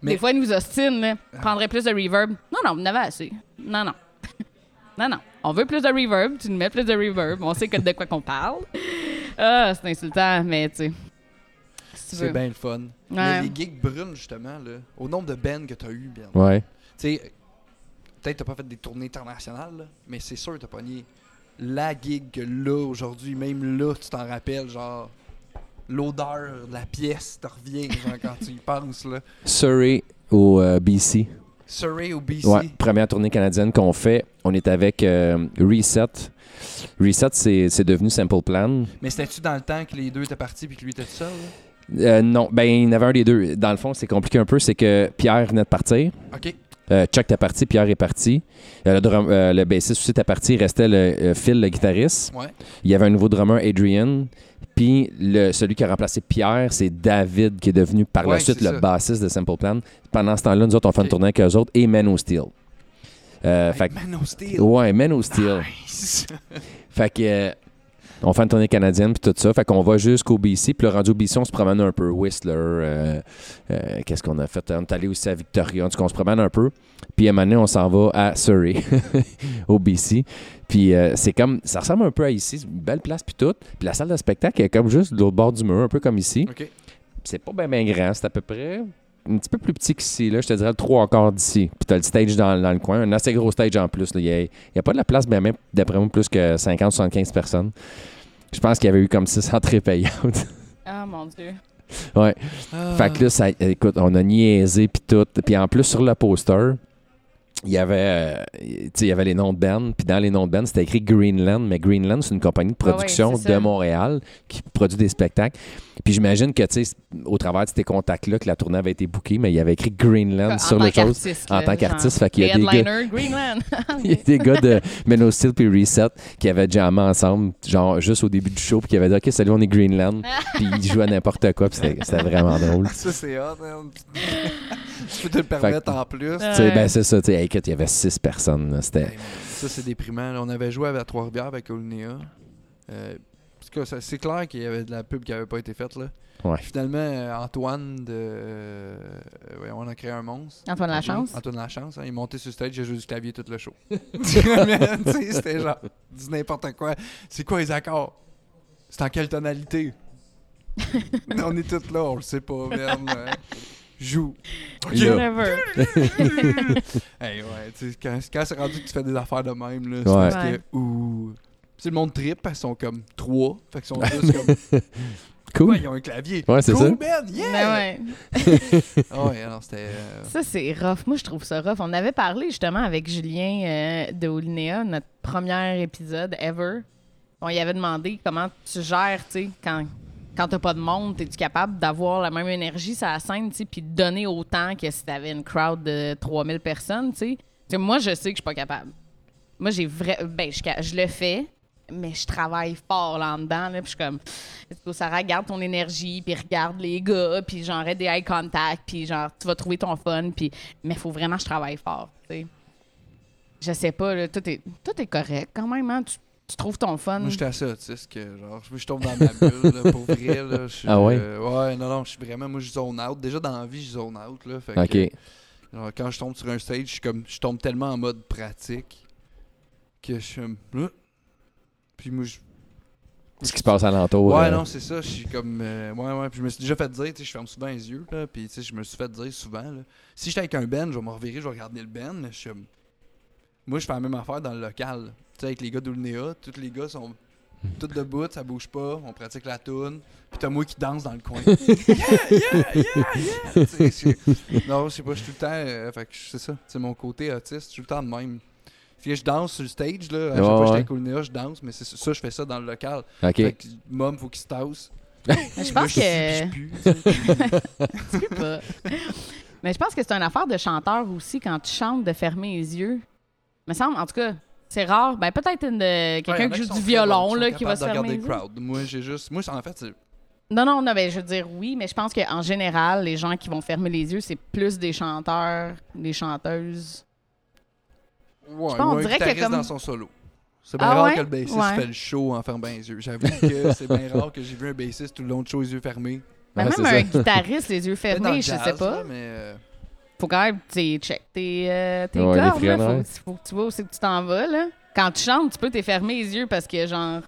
Mais- Des fois, ils nous ostinent, là. Prendrais plus de reverb. Non, non, vous en avez assez. Non, non. <laughs> non, non. On veut plus de reverb, tu nous mets plus de reverb. On sait que de quoi qu'on parle. Ah, c'est insultant, mais tu sais. si C'est bien le fun. Mais les gigs brunes, justement, là, au nombre de bands que tu as eu, bien. Ouais. Tu sais, peut-être t'as pas fait des tournées internationales, là, mais c'est sûr que t'as pogné la gig que là, aujourd'hui, même là, tu t'en rappelles, genre, l'odeur de la pièce te revient, genre, quand tu y penses, là. Surrey au euh, BC. Surrey ou BC. Ouais, première tournée canadienne qu'on fait. On est avec euh, Reset. Reset, c'est devenu Simple Plan. Mais c'était-tu dans le temps que les deux étaient partis puis que lui était tout seul? Euh, non, ben il y en avait un des deux. Dans le fond, c'est compliqué un peu. C'est que Pierre venait de partir. OK. Euh, Chuck était parti, Pierre est parti. Euh, le, drum- euh, le bassiste aussi était parti. Il restait le Phil, le guitariste. Ouais. Il y avait un nouveau drummer, Adrian. Puis le, celui qui a remplacé Pierre, c'est David, qui est devenu par la suite le ça. bassiste de Simple Plan. Pendant ce temps-là, nous autres, on fait une tournée avec eux autres et Men of Steel. Euh, fait que- Man of Steel. ouais, Men of Steel. Nice. <laughs> Fait que euh, on fait une tournée canadienne puis tout ça. Fait qu'on va jusqu'au BC. Puis le rendu au BC, on se promène un peu. Whistler, euh, euh, qu'est-ce qu'on a fait? On est allé aussi à Victoria. En tout cas, on se promène un peu. Puis à un moment donné, on s'en va à Surrey, <laughs> au BC. Puis euh, c'est comme, ça ressemble un peu à ici. C'est une belle place puis tout. Puis la salle de spectacle est comme juste de l'autre bord du mur, un peu comme ici. OK. C'est pas bien bien grand. C'est à peu près un petit peu plus petit qu'ici. Là. Je te dirais le 3 quarts d'ici. Puis t'as le stage dans, dans le coin. Un assez gros stage en plus. là. Il n'y a, a pas de la place, ben, même d'après moi, plus que 50-75 personnes. Je pense qu'il y avait eu comme 6 entrées payantes. <laughs> Ah, mon Dieu. ouais. Ah. Fait que là, ça, écoute, on a niaisé puis tout. Puis en plus, sur le poster, il y avait, euh, tu sais, il y avait les noms de band, puis dans les noms de band, c'était écrit Greenland, mais Greenland, c'est une compagnie de Ah production de Montréal qui produit des spectacles. Puis j'imagine que, tu sais, au travers de ces contacts-là, que la tournée avait été bookée, mais il y avait écrit Greenland En sur le chose. en tant qu'artiste, fait qu'il y a des gars- Greenland. <laughs> Il y a des gars de <laughs> Menno Steel puis Reset qui avaient jammé ensemble, genre juste au début du show, puis qui avaient dit OK, salut, on est Greenland. <laughs> puis ils jouaient à n'importe quoi, puis c'était vraiment drôle. Ça, c'est hot. hein. tu peux te le permettre en plus. Ah. Sais, ben c'est ça, tu sais, écoute, il y avait six personnes. là, Ça, c'est déprimant. là. On avait joué à Trois-Rivières avec Olnea. Euh, c'est clair qu'il y avait de la pub qui avait pas été faite. là. Ouais. Finalement, euh, Antoine de. euh, ouais, on a créé un monstre. Antoine Lachance. Antoine Lachance, hein, il est monté sur le stage, a joué du clavier tout le show. <laughs> C'était genre, dis n'importe quoi. C'est quoi les accords? C'est en quelle tonalité? <laughs> on est tous là, on le sait pas, merde. hein. Joue. Ok. <laughs> Hey, ouais, tu sais, quand, quand c'est rendu que tu fais des affaires de même, là, Ouais. c'est parce que. Ouh. C'est le monde trip, parce qu'ils sont comme trois. Fait qu'ils sont juste comme. <laughs> Cool. Ouais, ils ont un clavier. Ouais, c'est cool, ça. man, yeah! Mais ouais. <laughs> Ah ouais, alors c'était. euh, Ça, c'est rough. Moi, je trouve ça rough. On avait parlé justement avec Julien euh, de Olinéa, notre premier épisode ever. On y avait demandé comment tu gères, tu sais, quand, quand t'as pas de monde, es-tu capable d'avoir la même énergie sur la scène, tu sais, puis de donner autant que si t'avais une crowd de 3000 personnes, tu sais? Tu sais, Moi, je sais que je suis pas capable. Moi, j'ai vrai. Ben, je, je le fais, mais je travaille fort là-dedans, là, puis je suis comme. Que ça regarde ton énergie, puis regarde les gars, puis genre aide des eye contact, puis genre tu vas trouver ton fun, puis mais faut vraiment que je travaille fort, tu sais. Je sais pas, là, tout est tout est correct quand même, hein? Tu, tu trouves ton fun. Moi, j'étais assez autiste que, genre, je, je tombe dans ma bulle, là, pour vrai, là. je suis, Ah ouais? euh, ouais, non, non, je suis vraiment, moi, je zone out. Déjà, dans la vie, je zone out, là. Fait OK. que, genre, quand je tombe sur un stage, je suis comme, je tombe tellement en mode pratique que je suis Ah. Puis moi, je. Ce qui se passe alentour. Ouais, euh, non, c'est ça. Je suis comme. euh, ouais, ouais. Puis je me suis déjà fait dire, tu sais, je ferme souvent les yeux, là. Puis, tu sais, je me suis fait dire souvent, là. Si j'étais avec un band, je vais me revirer, je vais regarder le mais je suis. Moi, je fais la même affaire dans le local. Tu sais, avec les gars d'Ulnea, tous les gars sont tous debout, ça bouge pas, on pratique la tune. Puis t'as moi qui danse dans le coin. <laughs> <laughs> yeah, yeah, yeah, yeah! Non, je sais pas, je suis tout le temps. euh, fait que c'est ça, c'est mon côté autiste, je suis tout le temps de même. Que je danse sur le stage, là. À chaque Ouais, fois que j'étais avec je danse, mais c'est ça, je fais ça dans le local. OK. Fait que, mom, faut qu'il se tasse. <laughs> Je pense que puis je pue, <laughs> tu pas. Mais je pense que c'est une affaire de chanteur aussi quand tu chantes de fermer les yeux. Me semble, en tout cas, c'est rare. Ben peut-être une Ouais, quelqu'un qui joue du violon là, qui va se fermer les regarder yeux. le crowd. Moi, j'ai juste. Moi, en fait, c'est. Non, non, non, ben, je veux dire oui, mais je pense qu'en général, les gens qui vont fermer les yeux, c'est plus des chanteurs, des chanteuses. Ouais, sais pas, on dirait qu'il y a guitariste comme- dans son solo. C'est bien Ah rare ouais? que le bassiste Ouais. fait le show en fermant les yeux. J'avoue que c'est bien <laughs> rare que j'ai vu un bassiste tout le long de show les yeux fermés. Ben, même un ça. guitariste, les yeux fermés, je sais jazz, pas. là, mais euh, Faut quand même, tu sais, check tes, euh, tes Ouais, cordes, là. Faut, faut que tu vois où c'est que tu t'en vas, là. Quand tu chantes, tu peux te fermer les yeux parce que, genre,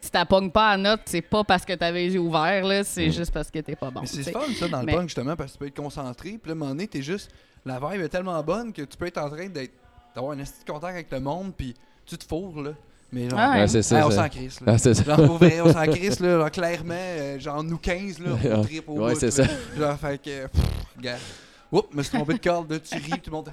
si t'appognes pas à note, c'est pas parce que t'avais les yeux ouverts, là. C'est Mm. juste parce que t'es pas bon. mais c'est sais. fun ça dans le Mais- punk justement parce que tu peux être concentré. Puis là, à un moment donné, t'es juste. La vibe est tellement bonne que tu peux être en train d'être d'avoir un esti de contact avec le monde. Puis tu te fourres, là. Mais genre. Ah ouais. Ouais, c'est ça. on ça. s'en crisse, là. Ah, c'est ça. Genre, pour vrai, on s'en <laughs> crisse, là. Genre, clairement, euh, genre, nous 15, là, on tripe au Ouais, bout, c'est là. ça. Genre, fait que. pff, gars. Oups, me suis trompé de corde, là, tu ris, tout le monde.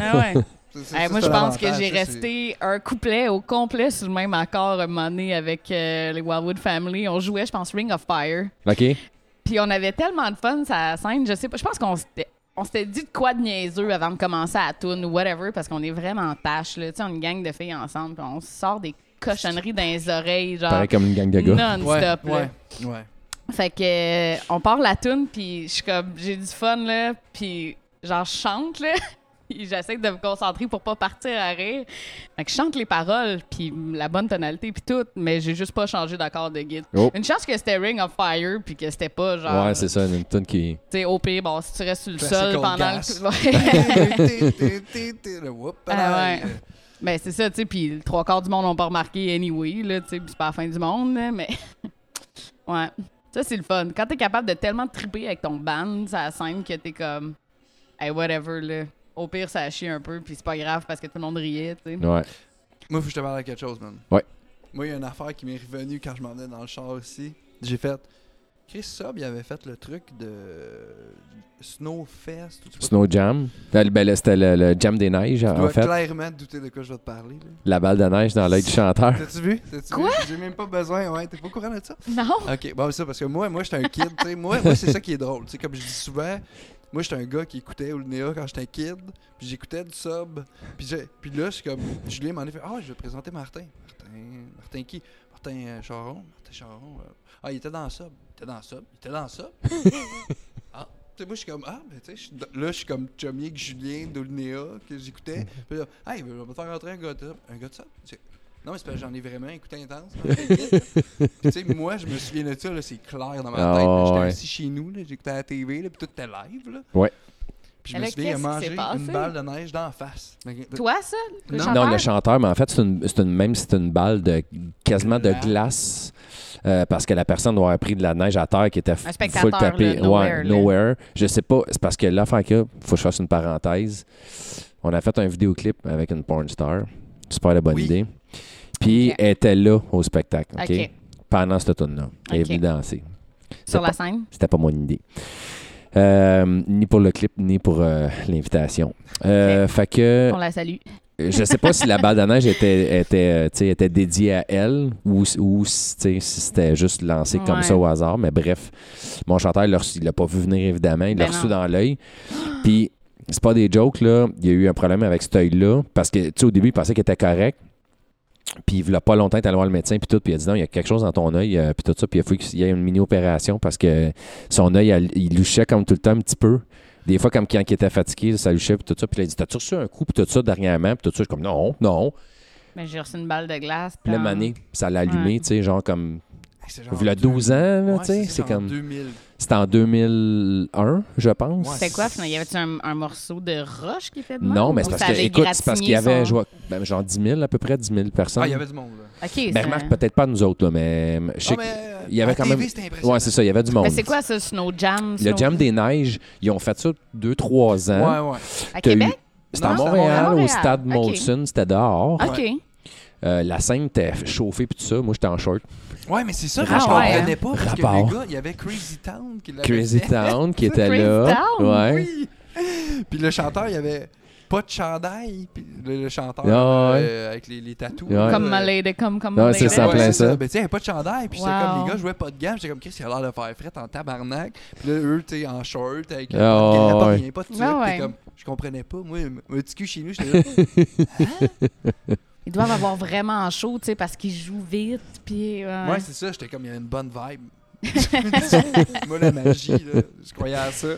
Ah ouais. <laughs> Ça, ça, Hey, ça, moi, c'est je pense que j'ai ça, c'est- resté un couplet au complet sur le même accord un moment donné avec euh, les Wildwood Family. On jouait, je pense, Ring of Fire. OK. Puis on avait tellement de fun la scène. Je sais pas, je pense qu'on s'était. On s'était dit de quoi de niaiseux avant de commencer à tune ou whatever parce qu'on est vraiment en tâche. Là. Tu sais, on est une gang de filles ensemble puis on sort des cochonneries dans les oreilles, genre Pareil comme une gang de gars. non-stop. Ouais, ouais, ouais. Fait que euh, on part la tune puis je suis comme j'ai du fun là puis genre je chante là. <laughs> J'essaie de me concentrer pour pas partir à rire. Fait que je chante les paroles, puis la bonne tonalité, puis tout, mais j'ai juste pas changé d'accord de guide. Oh. Une chance que c'était Ring of Fire, puis que c'était pas genre. Ouais, c'est ça, une tune qui. Tu sais, au pire, bon, si tu restes sur le sol pendant gas. le. <laughs> <laughs> Ah ouais. Ben, c'est ça, tu sais, puis le trois quarts du monde n'ont pas remarqué anyway, là, tu sais, puis c'est pas la fin du monde, mais. ouais. Ça, c'est le fun. Quand t'es capable de tellement triper avec ton band, ça la scène que t'es comme. Hey, whatever, là. Au pire, ça a chié un peu, puis c'est pas grave parce que tout le monde riait, tu sais. Ouais. Moi, faut que je te parle de quelque chose, man. Ouais. Moi, il y a une affaire qui m'est revenue quand je m'en venais dans le char aussi. J'ai fait. Chris Sub, il avait fait le truc de Snowfest. ou Snow Jam. Ben, ben, c'était le, le Jam des neiges, Tu en dois fait. clairement te douter de quoi je vais te parler. là. La balle de neige dans l'œil du chanteur. T'as-tu vu? Quoi? J'ai même pas besoin. Ouais, t'es pas au courant de ça? Non. Ok, bon, c'est ça, parce que moi, moi j'étais un kid. tu sais, moi, moi c'est ça qui est drôle. Tu sais, comme je dis souvent, moi, j'étais un gars qui écoutait Olnea quand j'étais kid. Puis j'écoutais du sub. Puis, là, je suis comme. Julien m'en a fait Ah, je vais te présenter Martin. Martin. Martin qui? Martin euh, Charon? Martin Charon. euh, Ah, il était dans le sub. Il était dans le sub. Il était dans le sub. <laughs> ah. Tu sais, moi, je suis comme, ah, ben, tu sais, là, je suis comme chummy avec Julien d'Olnea que j'écoutais. <laughs> Puis là, hey, on va faire rentrer un gars de sub. Un gars de sub? Non, mais c'est parce que j'en ai vraiment écouté intense. <laughs> tu sais, moi, je me souviens de ça, là, c'est clair dans ma Ah, tête. J'étais ouais. assis chez nous, j'écoutais à la TV, là, puis tout était live. Là. Ouais. Puis je Mais me souviens, il a mangé une balle de neige dans la face. Toi, ça? Le Non. Non, le chanteur, mais en fait, c'est une, même si c'est une balle de quasiment de Glace. euh, parce que la personne doit avoir pris de la neige à terre qui était full tapé. là, nowhere, ouais, nowhere. Je sais pas. C'est parce que là, fait que, faut que je fasse une parenthèse. On a fait un vidéoclip avec une porn star. Super de bonne Oui. idée. Puis elle était là au spectacle, OK? OK. Pendant cette tune-là. Elle est venue danser. Sur la scène? C'était pas mon idée. Euh, ni pour le clip, ni pour euh, l'invitation. Euh, Fait que On la salue. <laughs> je sais pas si la balle de neige était, était, euh, tu sais, était dédiée à elle ou, ou si tu sais, si c'était juste lancé comme Ouais. ça au hasard. Mais bref, mon chanteur, il l'a reçu- il l'a pas vu venir évidemment. Il l'a Ben reçu non. dans l'œil. Puis c'est pas des jokes, là. Il y a eu un problème avec cet œil-là. Parce que, tu sais, au début, il pensait qu'il était correct. Puis il voulait pas longtemps, il allé voir le médecin, puis tout, puis il a dit non, il y a quelque chose dans ton œil, euh, puis tout ça, puis il a fallu qu'il y ait une mini-opération parce que son œil, il louchait comme tout le temps un petit peu. Des fois, comme quand il était fatigué, ça louchait, puis tout ça. Puis il a dit T'as-tu reçu un coup, puis tout ça, dernièrement, puis tout ça. Je suis comme Non, non. Mais j'ai reçu une balle de glace. Puis le mané, ça l'a allumé, Ouais. tu sais, genre comme. Genre Il y a 12 ans, là, Ouais, tu sais, c'est comme- 2000. C'était en 2001, je pense. Ouais. C'était quoi, finalement? Y avait-tu un, un morceau de roche qui était de même? Non, mais c'est parce que, avait écoute, c'est parce qu'il y avait son- je vois, ben, genre 10 000, à peu près 10 000 personnes. Ah, il y avait du monde, là. OK, Ben, remarque, peut-être pas nous autres, là, mais je sais Ah, mais, il y avait quand TV, même-. Ouais, c'est ça, il y avait du monde. Mais c'est quoi, ça, Snow Jam? Le Jam des Neiges, ils ont fait ça 2-3 ans. Ouais, ouais. À Québec? C'était à Montréal, au stade. Molson, c'était dehors. OK. Euh, la scène était chauffée puis tout ça. Moi, j'étais en short. Ouais, mais c'est ça, Ah, je ouais, comprenais pas. Parce que Rapport. le gars, il y avait Crazy Town qui l'avait Crazy fait. Town qui était Crazy là. Town? Ouais. Oui. Puis le chanteur, il y avait pas de chandail. Puis le, le chanteur Ah, ouais. euh, avec les, les tatous. Ouais. Comme euh, ma lady, comme, comme Ouais, ma c'est ça, en plein ça. Ben, tu sais, il n'y avait pas de chandail. Puis j'étais Wow. comme, les gars jouaient pas de gamme. J'étais comme, Chris, il a l'air de faire fret en tabarnak. Puis là, eux, tu sais, en short, avec Ah, pas de gamme, pas ouais. rien, pas de truc. Ouais, T'es ouais. comme, je comprenais pas. Moi, un petit cul chez nous, j'étais là. <laughs> Ils doivent avoir vraiment chaud, tu sais, parce qu'ils jouent vite, puis... Ouais, c'est ça. J'étais comme, il y a une bonne vibe. <laughs> Moi, la magie, là, je croyais à ça.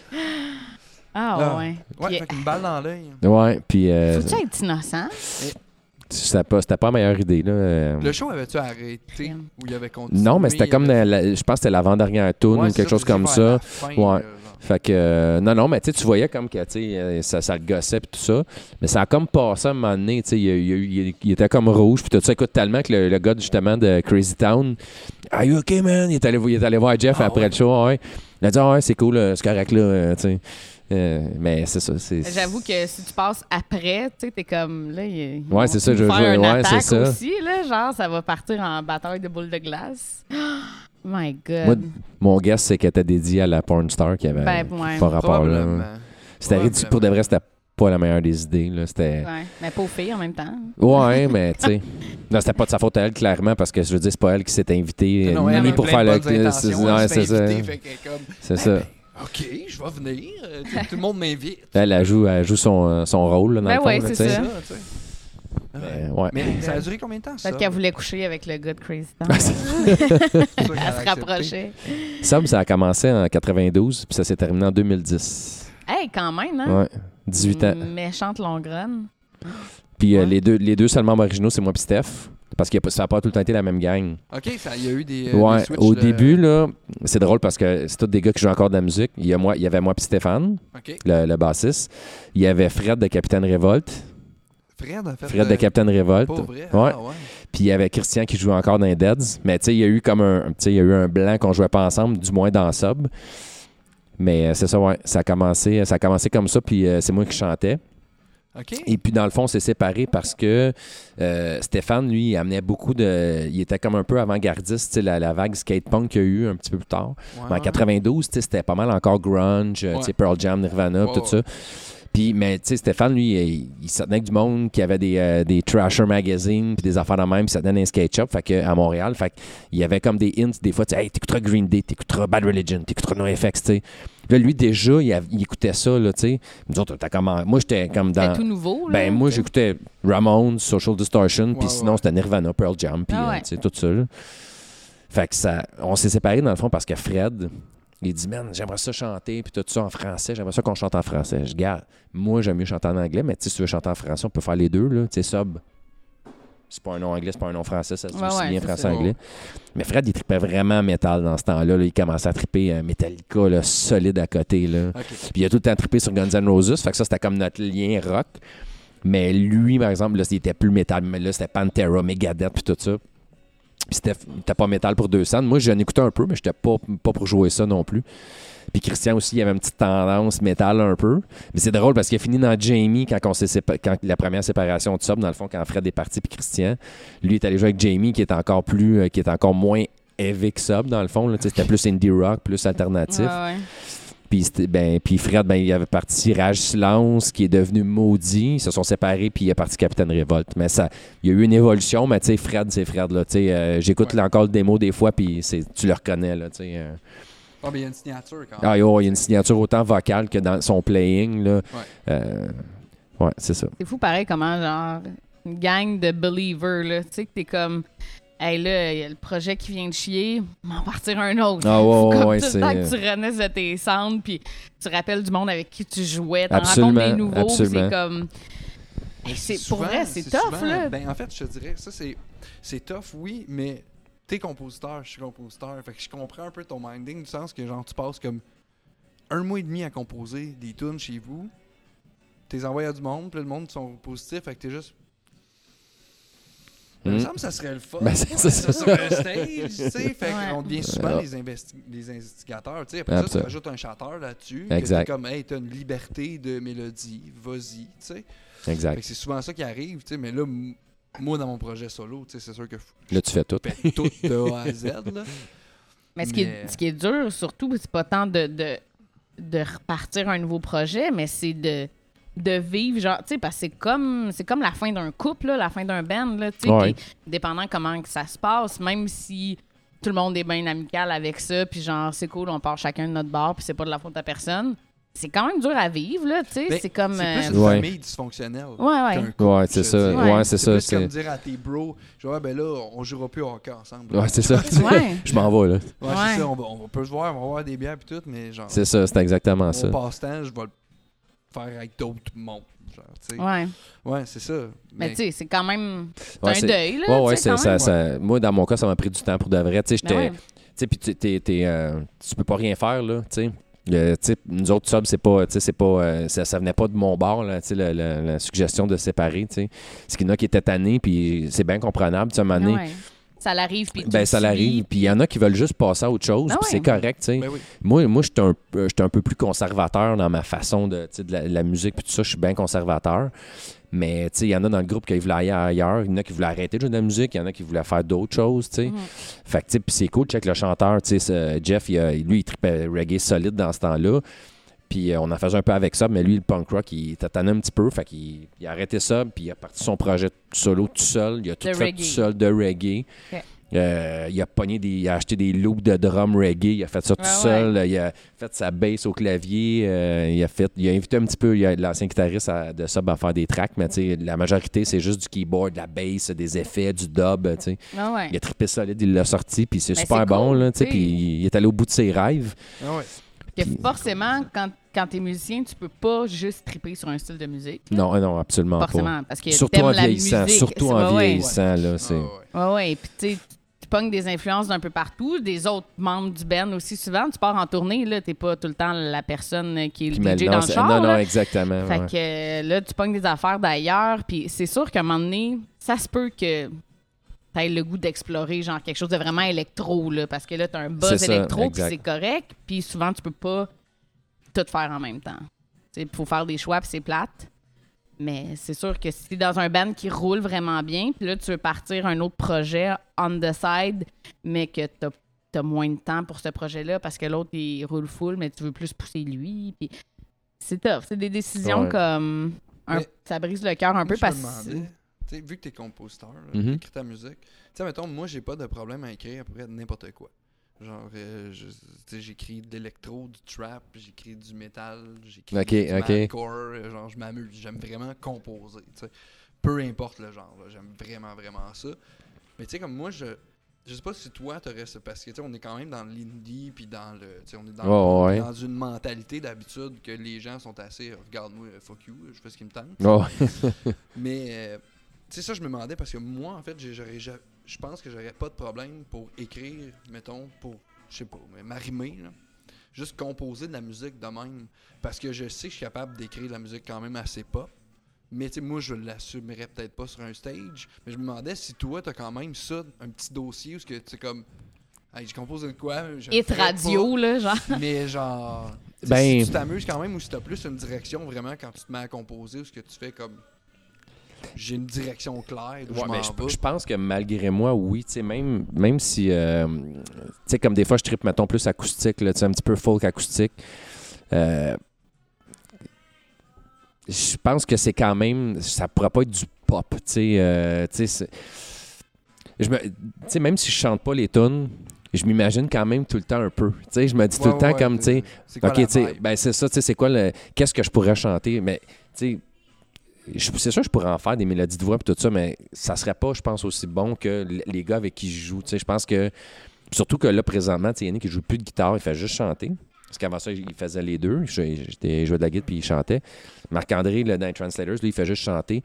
Ah, Là. ouais. Ouais, Puis, fait qu'une balle dans l'œil. Ouais, puis euh, Faut-tu être innocent? c'était pas, c'était pas la meilleure idée. Là. euh. Le show avait-tu arrêté ou il avait continué? Non, mais c'était comme, avait- dans la- je pense que c'était l'avant-dernière Ouais, ou quelque chose comme ça. fin, Ouais. genre. Fait que, euh, non, non, mais tu sais, tu voyais comme que, euh, ça, ça le gossait pis tout ça. Mais ça a comme passé à un moment donné, tu sais, il, il, il- il était comme rouge, puis tout ça. Écoute, tellement que le, le gars, justement, de Crazy Town, Are you okay, man? Il est allé, il est allé voir Jeff Ah, après ouais? le show, ouais. Il a dit, ah, ouais, c'est cool, euh, c'est correct, là, euh, tu sais. Euh, mais c'est ça, c'est... J'avoue que si tu passes après, tu sais, t'es comme, là, ils Ouais, c'est ça, je- une ouais, c'est ça. aussi, là, genre, ça va partir en bataille de boules de glace. <gasps> My God. Moi, mon guess, c'est qu'elle était dédiée à la porn star qui avait Ben, ouais. pas rapport, là. C'était ridicule. Pour de vrai, c'était pas la meilleure des idées, là. C'était... Ouais. Mais pas aux filles en même temps. Ouais, <laughs> mais tu sais. Non, c'était pas de sa faute à elle, clairement, parce que je veux dire, c'est pas elle qui s'est invitée, Non, euh, elle ni pour faire le. c'est- ouais, c'est ça. C'est Eh ça. ben, OK, je vais venir. euh, tout, tout le monde m'invite. Elle, elle joue, elle joue son, euh, son rôle, là, dans Ben le fond. ouais, là, c'est ça. Mais, ouais. Mais ça a duré combien de temps, ça? Peut-être qu'elle voulait coucher avec le gars de Crazy Town. Ah, <laughs> elle se rapprochait. Sam, ça a commencé en 92, puis ça s'est terminé en 2010. Hey, quand même, hein? Ouais. 18 ans. Méchante longue run. Puis euh, les, deux, les deux seuls membres originaux, c'est moi et Steph. Parce que ça n'a pas tout le temps été la même gang. OK, ça, il y a eu des, euh, Ouais, des au de- début, là, c'est drôle parce que c'est tous des gars qui jouent encore de la musique. Il y, a moi, il y avait moi et Stéphane, le, le bassiste. Il y avait Fred de Capitaine Révolte. Fred, en fait. Fred de euh. Pas vrai. Ouais. Ah, ouais. Puis il y avait Christian qui jouait encore dans les Deads. Mais tu sais, il y a eu comme un, il y a eu un blanc qu'on jouait pas ensemble, du moins dans Sub. Mais euh, c'est ça, ouais. Ça a commencé, ça a commencé comme ça, puis euh, c'est moi qui chantais. Et puis, dans le fond, on s'est séparés parce que euh, Stéphane, lui, il amenait beaucoup de. Il était comme un peu avant-gardiste, tu sais, la, la vague skate punk qu'il y a eu un petit peu plus tard. Ouais, Mais en ouais. 92, tu sais, c'était pas mal encore grunge, euh, tu sais, Ouais. Pearl Jam, Nirvana, tout ça. Puis, mais tu sais, Stéphane, lui, il, il se tenait avec du monde qui avait des, euh, des Trasher Magazine, puis des affaires de même, puis ça dans un skate shop, fait que, à Montréal. Fait il y avait comme des hints, des fois, tu sais, hey, t'écouteras Green Day, t'écouteras Bad Religion, t'écouteras NoFX, tu sais. Là, lui, déjà, il, a- il écoutait ça, là, tu sais. Nous autres, t'as comment. Moi, j'étais comme dans. tout nouveau. Là, Ben, moi, j'écoutais Ramones, Social Distortion, puis Ouais, sinon, ouais. c'était Nirvana, Pearl Jam, puis Ah euh, ouais. tu sais, tout ça. là. Fait que ça. On s'est séparés, dans le fond, parce que Fred, il dit, man, j'aimerais ça chanter, puis tout ça en français, j'aimerais ça qu'on chante en français. Je garde. Moi, j'aime mieux chanter en anglais, mais si tu veux chanter en français, on peut faire les deux, là. Tu sais, sub. C'est pas un nom anglais, c'est pas un nom français, ça se dit Ouais, aussi ouais, bien français-anglais. Mais Fred, il tripait vraiment métal dans ce temps-là. là. Il commençait à triper euh, Metallica, là, solide à côté, là. Puis il a tout le temps trippé sur Guns N' Roses. Fait que ça, c'était comme notre lien rock. Mais lui, par exemple, là, il était plus métal. Mais là, c'était Pantera, Megadeth, puis tout ça. C'était pas métal pour 200. Moi, j'en écoutais un peu, mais j'étais pas, pas pour jouer ça non plus. Puis Christian aussi, il avait une petite tendance métal un peu. Mais c'est drôle parce qu'il a fini dans Jamie quand, on quand la première séparation de Sub, dans le fond, quand Fred est parti, puis Christian. Lui est allé jouer avec Jamie, qui est encore plus, euh, qui est encore moins heavy que Sub, dans le fond. C'était plus indie rock, plus alternatif. Ouais. Puis, ben, puis Fred, ben, il avait parti Rage Silence, qui est devenu maudit. Ils se sont séparés, puis il est parti Capitaine Révolte. Mais ça, il y a eu une évolution, mais tu sais, Fred, c'est Fred. Là, Tu sais, euh, J'écoute Ouais. encore le démo des fois, puis c'est- tu le reconnais. Là, tu sais, euh. Ah, mais il y a une signature quand Ah, même. yo, il y a une signature autant vocale que dans son playing. Là. Ouais. Euh, ouais, c'est ça. C'est fou pareil comment, genre, une gang de believers, là. Tu sais, que t'es comme. Hey, là, il y a le projet qui vient de chier, m'en partir un autre. Ah, ouais, <laughs> ouais, comme ouais, tout c'est- le temps que tu renaisses de tes cendres, puis tu rappelles du monde avec qui tu jouais, t'en rencontres des nouveaux, c'est comme. Hey, c'est pour vrai, c'est tough, souvent- là. Ben, en fait, je te dirais, ça, c'est, c'est tough, oui, mais t'es compositeur, je suis compositeur. Fait que je comprends un peu ton minding, du sens que, genre, tu passes comme un mois et demi à composer des tunes chez vous. T'es envoyé à du monde, puis le monde sont positifs, fait que t'es juste. Il me Hmm. semble que ça serait le fun. Ben, c'est- c'est ça ça. sur un stage, tu sais. Fait Ouais. qu'on devient souvent Ouais. les, investi- les investigateurs, tu sais. Après ça, tu rajoutes un chanteur là-dessus. Exact. comme, hey, t'as une liberté de mélodie, vas-y, tu sais. Fait Exact. que c'est souvent ça qui arrive, tu sais. Mais là, moi, dans mon projet solo, tu sais, c'est sûr que Là, tu fais tout. je fais tout de A à Z, là. <laughs> Mais ce qui, est, Mais- ce qui est dur, surtout, c'est pas tant de, de, de repartir un nouveau projet, mais c'est de, de vivre, genre, tu sais, parce que c'est comme, c'est comme la fin d'un couple, là, la fin d'un band, là, tu sais, Ouais. puis dépendant comment que ça se passe, même si tout le monde est bien amical avec ça, puis genre, c'est cool, on part chacun de notre bar, puis c'est pas de la faute à personne, c'est quand même dur à vivre, là, tu sais, Ben, c'est comme... C'est plus euh, une Ouais. famille dysfonctionnelle. Ouais, ouais. Ouais, je c'est ça. dis. Ouais. Ouais, c'est ça. plus comme c'est- dire à tes bros, genre, ouais, ben là, on jouera plus au hockey ensemble. Ouais, c'est ça. Ouais. <laughs> Je m'en vais, là. Ouais, Ouais. c'est ça, on, va, on peut se voir, on va boire des bières et tout, mais genre, C'est ça, c'est exactement ça. passe-temps, je vais le faire avec d'autres mondes. Genre. Ouais. Ouais, c'est ça. Mais tu sais, c'est quand même... Ouais, un deuil, là, Ouais, ouais, quand ça, même. ça- moi, dans mon cas, ça m'a pris du temps pour de vrai. Tu sais, Ben j'étais. ouais. Tu sais, puis tu- euh, tu peux pas rien faire, là, tu sais. Euh, sais, nous autres, subs, c'est pas, tu sais, c'est pas, euh, ça, ça venait pas de mon bord, là, tu sais, la, la- la suggestion de séparer, tu sais. C'est qu'il y en a qui étaient tannés, puis c'est bien comprenable, tu sais, à un moment donné, Ouais. Ça l'arrive, puis ben, ça l'arrive, puis il y en a qui veulent juste passer à autre chose, Ah puis ouais. c'est correct, tu sais. Ben oui. Moi, moi j'étais un, j'étais un peu plus conservateur dans ma façon de, de la, musique, puis tout ça, je suis bien conservateur. Mais tu sais, il y en a dans le groupe qui voulaient aller ailleurs, il y en a qui voulaient arrêter de jouer de la musique, il y en a qui voulaient faire d'autres choses, tu sais. Mhm. Fait que, tu sais, puis c'est cool, check le chanteur, tu sais, ce- Jeff, il a- lui, il tripait reggae solide dans ce temps-là. Puis euh, on en faisait un peu avec ça, mais lui, le punk rock, il tâtonnait un petit peu. Fait qu'il il a arrêté ça, puis il a parti son projet solo tout seul. Il a tout fait reggae. tout seul de reggae. Euh, il a pogné des, il a acheté des loops de drum reggae, il a fait ça tout Ouais, seul, il a fait sa bass au clavier, euh, il a fait, il a invité un petit peu il a- l'ancien guitariste à- de sub à faire des tracks, mais tu sais, la majorité c'est juste du keyboard, de la bass, des effets, du dub, tu sais. Ah ouais. Il a trippé solide, il l'a sorti, puis c'est Ben, super bon, cool, là, puis il est allé au bout de ses rêves. Ah ouais. Que Puis- forcément, quand, quand t'es musicien, tu peux pas juste triper sur un style de musique. Non, non, absolument pas. Forcément, parce que Surtout t'aimes en la vieillissant, musique. surtout C'est- en ouais, ouais. vieillissant, là, c'est... Ah ouais. Ouais, ouais. Puis tu sais, tu pognes des influences d'un peu partout, des autres membres du band aussi souvent. Tu pars en tournée, là, t'es pas tout le temps la personne qui est le DJ dans non, le char. non, non, là. exactement. Fait ouais. que là, tu pognes des affaires d'ailleurs, puis c'est sûr qu'à un moment donné, ça se peut que t'aies le goût d'explorer genre quelque chose de vraiment électro, là, parce que là, t'as un buzz électro, puis c'est correct, puis souvent, tu peux pas tout faire en même temps. Il faut faire des choix, puis c'est plate. Mais c'est sûr que si t'es dans un band qui roule vraiment bien, puis là, tu veux partir un autre projet on the side, mais que t'as as moins de temps pour ce projet-là parce que l'autre, il roule full, mais tu veux plus pousser lui. Puis c'est tough. C'est des décisions Ouais. comme... un- ça brise le cœur un peu parce que... tu vu que t'es compositeur, là, Mhm. t'écris ta musique, tu sais, mettons, moi, j'ai pas de problème à écrire à peu près n'importe quoi. Genre, euh, j'écris de l'électro, du trap, j'écris du métal, j'écris du ok. hardcore, euh, genre, je m'amuse, j'aime vraiment composer, tu sais. Peu importe le genre, j'aime vraiment, vraiment ça. Mais tu sais, comme moi, je... Je sais pas si toi, t'aurais ça, parce que tu sais, on est quand même dans l'indie, puis dans le. Tu sais, on est dans, ouais. dans une mentalité d'habitude que les gens sont assez. Regarde-moi, fuck you, je fais ce qui me tente. Oh, <laughs> Mais, euh, tu sais, ça, je me demandais parce que moi, en fait, j'aurais ja- je pense que j'aurais pas de problème pour écrire, mettons, pour, je sais pas, mais m'arrimer, là. Juste composer de la musique de même. Parce que je sais que je suis capable d'écrire de la musique quand même assez pop. Mais, tu sais, moi, je l'assumerais peut-être pas sur un stage. Mais je me demandais si toi, t'as quand même ça, un petit dossier où ce que tu sais, comme. Hey, je compose de quoi ferais radio, là, genre. <laughs> Mais genre. Ben- Si tu t'amuses quand même ou si t'as plus une direction vraiment quand tu te mets à composer ou ce que tu fais comme. J'ai une direction claire Ouais, je m'en mais je, vais. je pense que malgré moi, oui, tu sais, même, même si, euh, tu sais, comme des fois, je tripe, mettons, plus acoustique, là, un petit peu folk acoustique, euh, je pense que c'est quand même, ça pourrait pas être du pop, tu sais, euh, sais, même si je chante pas les tunes, je m'imagine quand même tout le temps un peu, tu sais, je me dis tout Ouais, le temps comme, tu sais, c'est quoi OK, tu sais, ben c'est ça, tu sais, c'est quoi le. Qu'est-ce que je pourrais chanter? Mais, tu sais, je- c'est sûr je pourrais en faire des mélodies de voix et tout ça, mais ça serait pas, je pense, aussi bon que les gars avec qui je joue. Je pense que. Surtout que là, présentement, Yannick, il joue plus de guitare, il fait juste chanter. Parce qu'avant ça, il faisait les deux. J'étais jouait de la guitare puis il chantait. Marc-André, dans les Translators, lui, il fait juste chanter.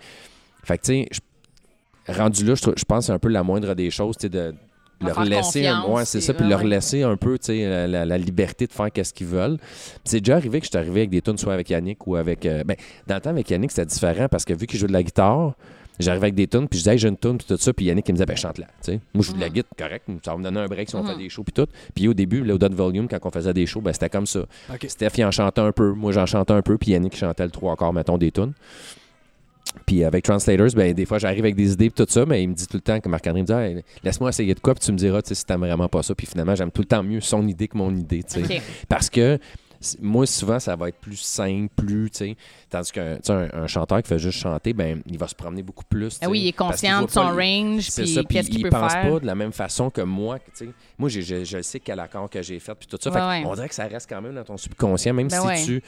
Fait que, tu sais, rendu là, je pense que c'est un peu la moindre des choses, tu sais, de Leur laisser un, ouais, c'est puis- ça, puis leur laisser un peu tu sais, la, la- la liberté de faire qu'est-ce qu'ils veulent. C'est déjà arrivé que je suis arrivé avec des tunes soit avec Yannick ou avec euh, ben, dans le temps avec Yannick c'était différent parce que vu qu'il joue de la guitare j'arrivais avec des tunes puis je disais hey, j'ai une tune puis tout ça puis Yannick il me disait ben chante-la tu sais moi je joue de la Mhm. guitare correct ça va me donner un break si on Mhm. fait des shows puis tout puis au début le Dot Volume quand on faisait des shows ben c'était comme ça. Steph il en chantait un peu moi j'en chantais un peu puis Yannick il chantait le trois quarts mettons des tunes puis avec Translators, ben, des fois, j'arrive avec des idées et tout ça, mais il me dit tout le temps que Marc-André me dit Hey, Laisse-moi essayer de quoi, puis tu me diras si t'aimes vraiment pas ça. Puis finalement, j'aime tout le temps mieux son idée que mon idée. tu sais. OK. Parce que moi, souvent, ça va être plus simple, plus. tu sais. Tandis qu'un un, un chanteur qui fait juste chanter, ben, il va se promener beaucoup plus. Ah oui, il est conscient de son les- range, puis qu'est-ce qu'il il peut pense faire. pas de la même façon que moi. tu sais. Moi, j'ai- je, je sais quel accord que j'ai fait, puis tout ça. Fait Ouais, que ouais. On dirait que ça reste quand même dans ton subconscient, même Ben si ouais. tu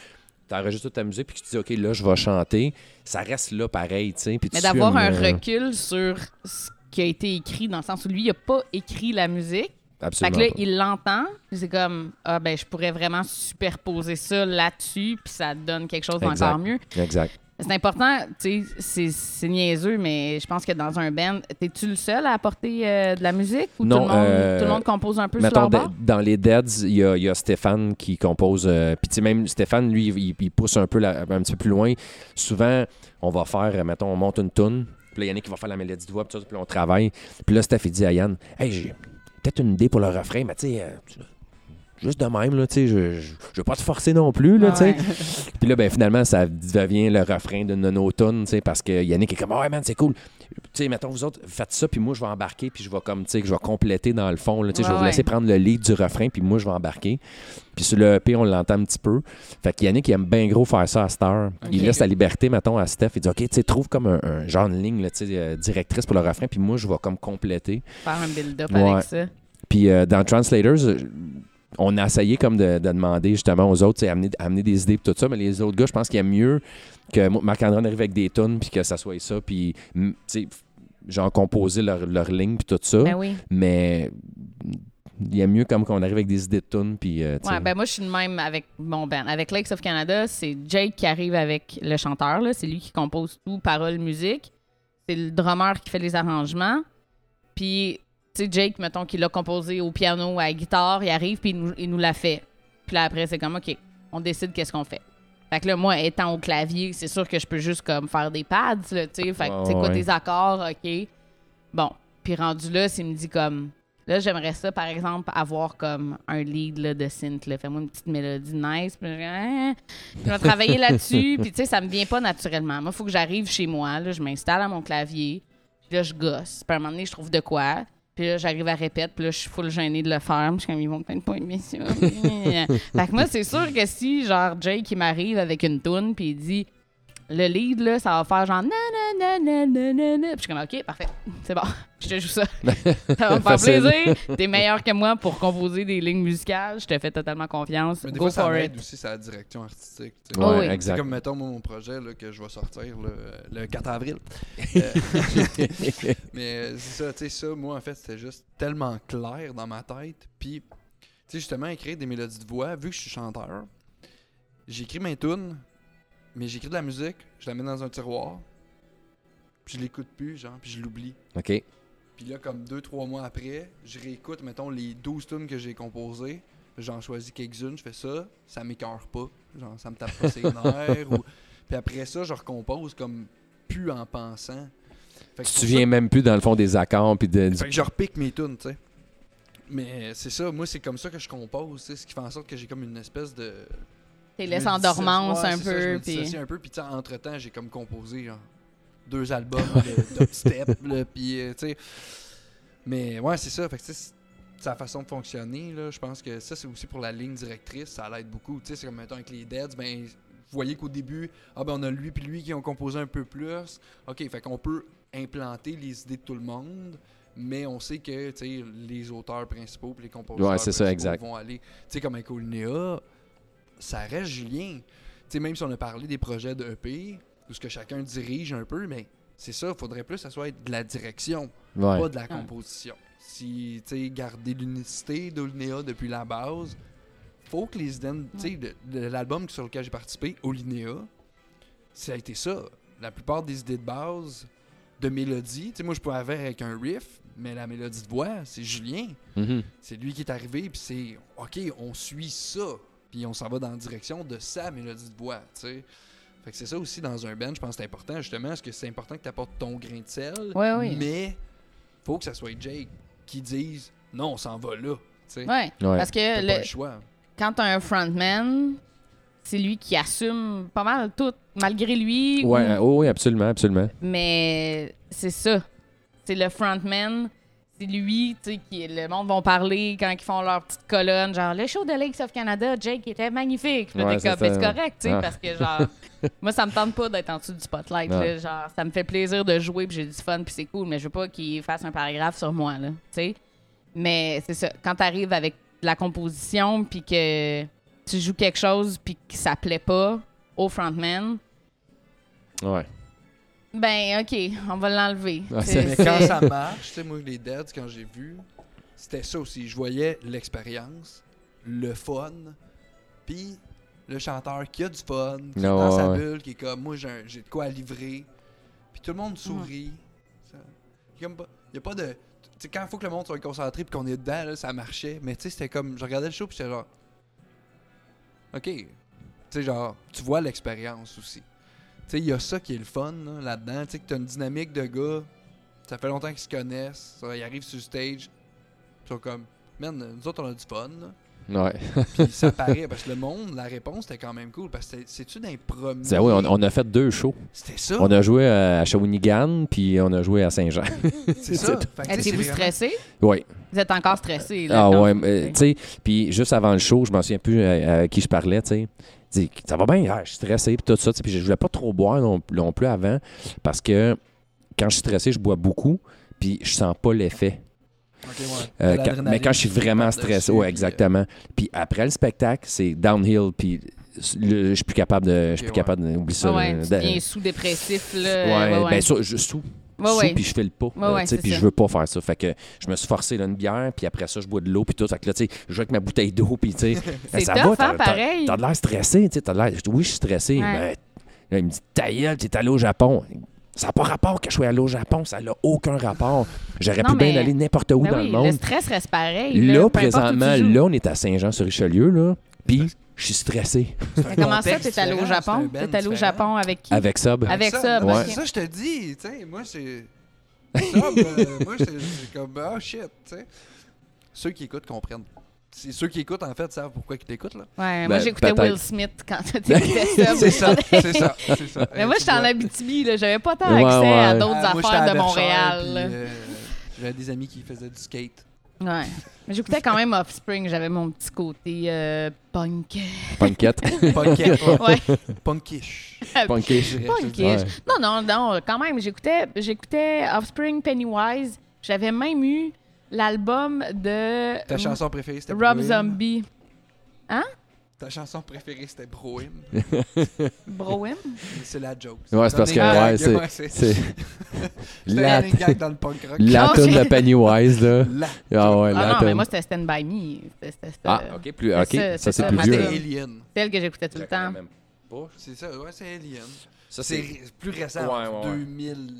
enregistres toute ta musique, puis que tu dis, OK, là, je vais chanter, ça reste là pareil. tu sais, Mais tu d'avoir un euh, recul sur ce qui a été écrit, dans le sens où lui, il a pas écrit la musique. Fait Absolument. que là, pas. il l'entend. C'est comme, ah ben, je pourrais vraiment superposer ça là-dessus, puis ça donne quelque chose d'encore mieux. Exact. C'est important, tu sais, c'est- niaiseux, mais je pense que dans un band, t'es-tu le seul à apporter euh, de la musique ou Non, tout, le monde, euh, tout le monde compose un peu sur leur bord? dans les Deads, il y a, il y a Stéphane qui compose. euh, Puis, tu sais, même Stéphane, lui, il, il pousse un peu la- un petit peu plus loin. Souvent, on va faire, mettons, on monte une toune. Puis là, Yannick qui va faire la mélodie de voix. Puis, on travaille. Puis là, Steph, il dit à Yann Hey, j'ai peut-être une idée pour le refrain, mais tu sais. Juste de même, là, tu sais, je, je, je veux pas te forcer non plus, là, tu sais. Ouais. <laughs> Puis là, ben, finalement, ça devient le refrain de sais, parce que Yannick est comme, ouais, man, c'est cool. Tu sais, mettons, vous autres, faites ça, puis moi, je vais embarquer, puis je vais comme, je vais compléter dans le fond, là, je vais vous laisser ouais. prendre le lead du refrain, puis moi, je vais embarquer. Puis sur le EP, on l'entend un petit peu. Fait que Yannick, il aime bien gros faire ça à cette heure. Il laisse la liberté, mettons, à Steph. Il dit, OK, tu sais, trouve comme un, un genre de ligne, là, tu sais, euh, directrice pour le refrain, puis moi, je vais comme compléter. Faire un build-up Ouais. avec ça. Puis euh, dans Translators, euh, on a essayé comme de, de demander justement aux autres, amener, amener des idées et tout ça, mais les autres gars, je pense qu'il y a mieux que Marc-André arrive avec des tunes puis que ça soit ça, puis genre composer leur, leur ligne puis tout ça. Ben oui. Mais il y a mieux comme qu'on arrive avec des idées de tunes puis euh. Ouais, ben moi, je suis de même avec mon band. Avec Lakes of Canada, c'est Jake qui arrive avec le chanteur. C'est lui qui compose tout, paroles, musique. C'est le drummer qui fait les arrangements. Puis, tu sais, Jake, mettons, qui l'a composé au piano, à la guitare, il arrive, puis il nous, il nous l'a fait. Puis là, après, c'est comme, OK, on décide qu'est-ce qu'on fait. Fait que là, moi, étant au clavier, c'est sûr que je peux juste comme faire des pads, là, tu sais. Fait que, Ouais, tu sais quoi, ouais. des accords, OK. Bon. Puis rendu là, s'il me dit comme, Là, j'aimerais ça, par exemple, avoir comme un lead là, de synth. là. Fais-moi une petite mélodie nice. Puis je, hein, je vais travailler <laughs> là-dessus. Puis, tu sais, ça me vient pas naturellement. Moi, il faut que j'arrive chez moi. Là, je m'installe à mon clavier. Puis là, je gosse. Puis à un moment donné, je trouve de quoi. Puis là, j'arrive à répéter. Puis là, je suis full gênée de le faire. Je suis comme, ils vont peut-être pas aimer <laughs> ça. fait que moi, c'est sûr que si, genre, Jake, qui m'arrive avec une toune, puis il dit le lead, là, ça va faire genre na na na na na na na. Puis je suis comme, OK, parfait, c'est bon, <laughs> je te joue ça. <laughs> ça va me faire Facile. plaisir. T'es meilleur que moi pour composer des lignes musicales. Je te fais totalement confiance. Mais des Go fois, ça for m'aide it. aussi sa direction artistique. tu sais. Oh Ouais, oui. C'est exact. comme, mettons, moi, mon projet là, que je vais sortir là, le 4 avril. <laughs> Euh, mais euh, c'est ça, tu sais, ça, moi, en fait, c'était juste tellement clair dans ma tête. Puis, tu sais, justement, écrire des mélodies de voix, vu que je suis chanteur, j'écris mes tunes, mais j'écris de la musique, je la mets dans un tiroir, puis je l'écoute plus, genre, puis je l'oublie. OK. Puis là, comme deux, trois mois après, je réécoute, mettons, les 12 tunes que j'ai composées. J'en choisis quelques-unes, je fais ça, ça m'écœure pas. Genre, ça me tape pas ses <laughs> nerfs. ou- Puis après ça, je recompose comme plus en pensant. Fait que Tu te souviens même plus, dans le fond, des accords. Puis de, Fait que je repique mes tunes, tu sais. Mais c'est ça, moi, c'est comme ça que je compose, sais, ce qui fait en sorte que j'ai comme une espèce de. Laissé me en dormance ouais, un peu. puis- un peu, puis tu entre-temps, j'ai comme composé genre, deux albums de <laughs> dubstep, puis euh, tu sais. Mais ouais, c'est ça, fait que tu sais, c'est- sa façon de fonctionner, là, je pense que ça, c'est aussi pour la ligne directrice, ça l'aide beaucoup. Tu sais, c'est comme, mettons, avec les Deads, ben, vous voyez qu'au début, ah ben, on a lui puis lui qui ont composé un peu plus. OK, fait qu'on peut implanter les idées de tout le monde, mais on sait que, tu sais, les auteurs principaux puis les compositeurs Ouais, c'est ça, principaux exact. vont aller... Tu sais, comme avec Olinéa, ça reste Julien. Tu sais, même si on a parlé des projets de EP, où ce que chacun dirige un peu, mais c'est ça, faudrait plus que ça soit de la direction Ouais. pas de la composition. Si, tu sais, garder l'unicité d'Olinéa depuis la base, faut que les idées, tu sais, de, de l'album sur lequel j'ai participé, Olinéa, ça a été ça. La plupart des idées de base, de mélodie, tu sais, moi je pouvais avoir avec un riff, mais la mélodie de voix, c'est Julien. Mhm. C'est lui qui est arrivé, puis c'est, OK, on suit ça, puis on s'en va dans la direction de sa mélodie de voix, tu sais. Fait que c'est ça aussi dans un band, je pense que c'est important, justement, parce que c'est important que tu apportes ton grain de sel, Ouais, oui. mais faut que ça soit Jake qui dise non, on s'en va là. tu sais. Ouais. Ouais. Parce que T'as le- pas le choix. quand t'as un frontman, c'est lui qui assume pas mal tout, malgré lui. ou- Ouais, oh, oui, absolument, absolument. Mais c'est ça. C'est le frontman. C'est lui, tu sais, qui le monde vont parler quand ils font leur petite colonne, genre le show de Lakes of Canada, Jake était magnifique. Puis là, Ouais, t'es comme, c'est correct, tu sais, Ah. parce que genre, <laughs> moi ça me tente pas d'être en dessous du spotlight, là, genre, ça me fait plaisir de jouer, puis j'ai du fun, puis c'est cool, mais je veux pas qu'il fasse un paragraphe sur moi, là, tu sais. Mais c'est ça, quand t'arrives avec de la composition, puis que tu joues quelque chose, puis que ça plaît pas au frontman, Ouais. Ben ok, on va l'enlever. Ah, Mais quand ça marche, tu sais, moi, les Deads, quand j'ai vu, c'était ça aussi. Je voyais l'expérience, le fun, puis le chanteur qui a du fun, qui est Ah, dans ouais, sa bulle, qui est comme moi, j'ai de quoi à livrer. Puis tout le monde sourit. Il n'y a pas de. Tu sais, quand il faut que le monde soit concentré puis qu'on est dedans, là, ça marchait. Mais tu sais, c'était comme. Je regardais le show puis j'étais genre. Ok. Tu sais, genre, tu vois l'expérience aussi. Tu sais, il y a ça qui est le fun là, là-dedans. Tu sais, que tu as une dynamique de gars. Ça fait longtemps qu'ils se connaissent. ça, ils arrivent sur le stage. Ils sont comme. Man, nous autres, on a du fun. là. Ouais. Puis <laughs> ça paraît. Parce que le monde, la réponse était quand même cool. Parce que c'est-tu d'un premier. C'est- oui, on, on a fait deux shows. C'était ça? On a joué à Shawinigan, puis on a joué à Saint-Jean. <laughs> C'est ça. Vraiment- stressé? oui. Vous êtes encore stressé, là? Ah ouais, mais, tu sais, puis juste avant le show, je m'en souviens plus à, à qui je parlais, tu sais. Ça va bien, Ah, je suis stressé, puis tout ça, puis je voulais pas trop boire non, non plus avant, parce que quand je suis stressé, je bois beaucoup, puis je sens pas l'effet. Ok, ouais. Euh, quand- mais quand je suis vraiment stressé, ouais, puis, exactement. Puis après le spectacle, c'est downhill, puis je suis plus capable de, je suis plus capable d'oublier ça. Ah ouais, là. tu sous-dépressif, là. Ouais, ouais, ouais. ben je sous. Ouais, sous, ouais. puis je file pas. Ouais, euh, puis ça. je veux pas faire ça. Fait que je me suis forcé là, une bière, puis après ça, je bois de l'eau, puis tout. Fait que là, tu sais, je joue avec ma bouteille d'eau, puis tu sais, <laughs> ça tough, va, hein, pareil. T'as de l'air stressé, tu sais, t'as de l'air. Oui, je suis stressé, Ouais. mais là, il me dit, ta gueule, t'es allé au Japon. Ça n'a pas rapport que je sois allé au Japon, ça n'a aucun rapport. J'aurais pu bien aller n'importe où Ben dans oui, le monde. stress reste pareil. Là, présentement, là, on est à Saint-Jean-sur-Richelieu, là, puis je suis stressé comment ça, t'es allé au Japon? T'es allé au. Japon avec qui? avec Sub. Avec ça, moi, ouais. c'est ça, je te dis, tu sais, moi, c'est. Ben, <laughs> moi, c'est comme, oh shit, tu sais. ceux qui écoutent comprennent. C'est ceux qui écoutent, en fait, savent pourquoi ils t'écoutent, là. Ouais, Ben, moi, j'écoutais peut-être. Will Smith quand <laughs> t'écoutais ça. c'est ça, c'est ça, c'est ça. Mais moi, j'étais en. Abitibi, là. J'avais pas tant Ouais, accès à d'autres Ah, affaires de Montréal. euh, J'avais des amis qui faisaient du skate. Ouais. Mais j'écoutais quand même Offspring. J'avais mon petit côté euh, punk. Punkette. <laughs> Punkette, ouais. Ouais. Punkish. <laughs> Punkish. Punkish. Ouais. Non, non, non, quand même, j'écoutais, j'écoutais Offspring Pennywise. J'avais même eu l'album de Ta chanson préférée, c'était Rob. Zombie. Ta chanson préférée, c'était Brohim. <laughs> Brohim? C'est la joke. Ouais, c'est parce que, ouais, c'est- ouais, C'est C'était la, gag dans le punk rock. la tune de Pennywise, là. La. Ah ouais, Ah la non, mais moi, c'était Stand By Me. C'était, c'était, Ah, ok, plus, ok. c'est ça, ça, c'est c'est ça, plus vieux. Alien. celle que j'écoutais tout le temps. C'est ça, ouais, c'est Alien. Ça, C'est plus récent. Ouais, ouais, ouais. 2000.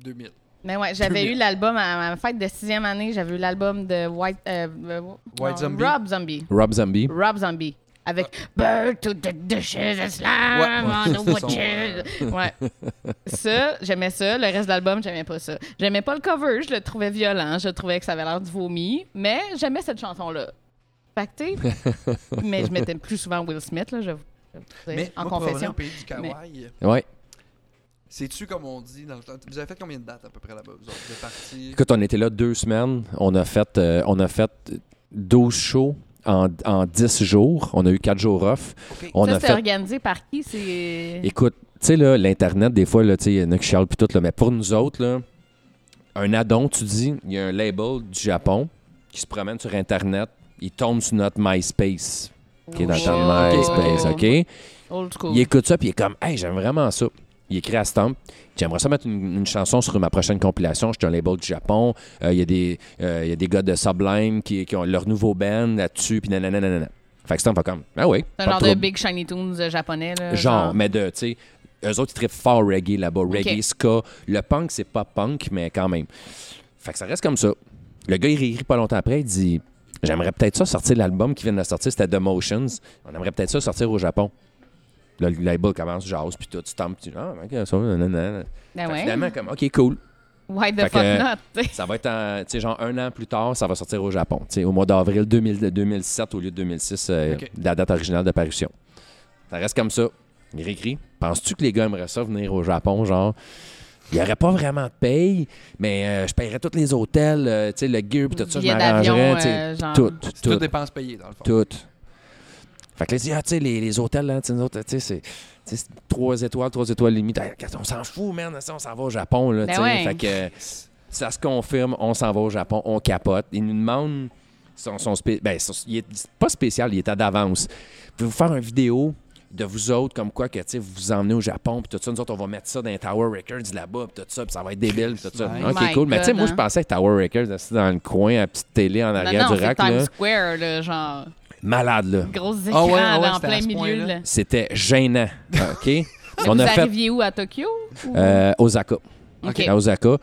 2000. Mais ouais, j'avais eu l'album à ma fête de sixième année. J'avais eu l'album de White, euh, euh, White non, Zombie? Rob Zombie. Rob Zombie. Rob Zombie. Avec Bird to the dishes and slam Ouais, on the ouais. witches. Ouais. Ça, j'aimais ça. Le reste de l'album, j'aimais pas ça. J'aimais pas le cover. Je le trouvais violent. Je trouvais que ça avait l'air du vomi. Mais j'aimais cette chanson-là. Fait <laughs> mais je mettais plus souvent Will Smith, là, sais, Mais en moi, confession. au pays du kawaii, Ouais. C'est-tu comme on dit dans le temps? Vous avez fait combien de dates à peu près là-bas, vous autres? Vous êtes partis? Écoute, on était là deux semaines. On a fait, euh, on a fait 12 shows en, en 10 jours. On a eu 4 jours off. On ça, a fait. organisé par qui? C'est... Écoute, tu sais, là, l'Internet, des fois, là, tu sais, il y en a qui chialent puis tout, là, mais pour nous autres, là, un addon, tu dis, il y a un label du Japon qui se promène sur Internet, il tombe sur notre MySpace, qui est dans le temps de Oh. MySpace, OK? Old school. Il écoute ça, puis il est comme, hey, j'aime vraiment ça. Il écrit à Stamp. J'aimerais ça mettre une, une chanson sur ma prochaine compilation. Je suis un label du Japon. Euh, Il y, a des, euh, y a des gars de Sublime qui, qui ont leur nouveau band là-dessus, puis nanana. nanana. Fait que Stamp va comme, ah oui. C'est un genre de. Big Shiny Tunes euh, japonais. Là, Genre, mais de, tu sais, eux autres, ils trippent fort reggae là-bas. Reggae, Ok. ska. Le punk, c'est pas punk, mais quand même. Fait que ça reste comme ça. Le gars, il réécrit pas longtemps après, il dit J'aimerais peut-être ça sortir l'album qui vient de sortir, c'était The Motions. On aimerait peut-être ça sortir au Japon. Le label commence, jase, puis tout, tu tampes, tu dis Ah, ok, ça, nanana. Ben ouais. Finalement, comme, ok, cool. Why the Fait fuck que- not? Ça va être, en- tu sais, genre un an plus tard, ça va sortir au Japon. Tu sais, au mois d'avril 2000 2007 au lieu de 2006, euh, la date originale de parution. Ça reste comme ça. Il réécrit. Penses-tu que les gars aimeraient ça venir au Japon, genre? Il n'y aurait pas vraiment de paye, mais euh, je paierais tous les hôtels, euh, tu sais, le gear puis tout ça, je m'arrangerais, tu sais, euh, tout, tout, toutes dépenses payées, dans le fond. tout. Fait que là, dit, ah, tu sais, les, les hôtels, là, tu sais, nous autres, tu sais, c'est- trois étoiles, trois étoiles limite. On s'en fout, man, on s'en va au Japon, là, Ben tu sais. ouais. Fait que ça se confirme, on s'en va au Japon, on capote. Ils nous demandent son, son spé- ben, son- il est c'est pas spécial, il est à d'avance. Pouvez-vous faire une vidéo de vous autres, comme quoi que, tu sais, vous vous emmenez au Japon, puis tout ça, nous autres, on va mettre ça dans les Tower Records là-bas, puis tout ça, puis ça va être débile, puis tout ça. OK, My cool. Mais tu sais, moi, je hein. pensais que Tower Records, assis dans le coin, à la petite télé en Non, arrière non, du c'est rack, Times là. Square, là, genre. Malade, là. Gros écrans Ah ouais, ah ouais, là, en c'était à plein ce milieu. point-là. Là. C'était gênant. <laughs> OK? On vous a fait arriviez où, à Tokyo? ou- euh, Osaka. OK. À Osaka.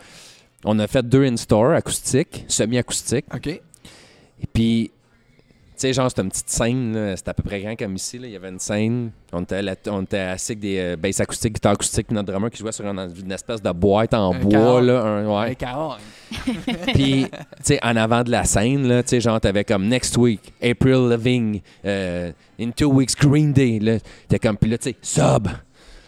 On a fait deux in-store acoustiques, semi-acoustiques. OK. Et puis, sais, genre, c'était une petite scène, c'était à peu près grand comme ici. Là. Il y avait une scène, on était, là- on était assis avec des euh, basses acoustiques, guitares acoustiques, puis notre drummer qui jouait sur une, une espèce de boîte en Un bois. caron. Là, un- ouais. <laughs> Puis, tu sais, en avant de la scène, là, tu sais, genre, t'avais comme Next Week, April Living, euh, In Two Weeks, Green Day, là. T'es comme, puis là, tu sais, Sub.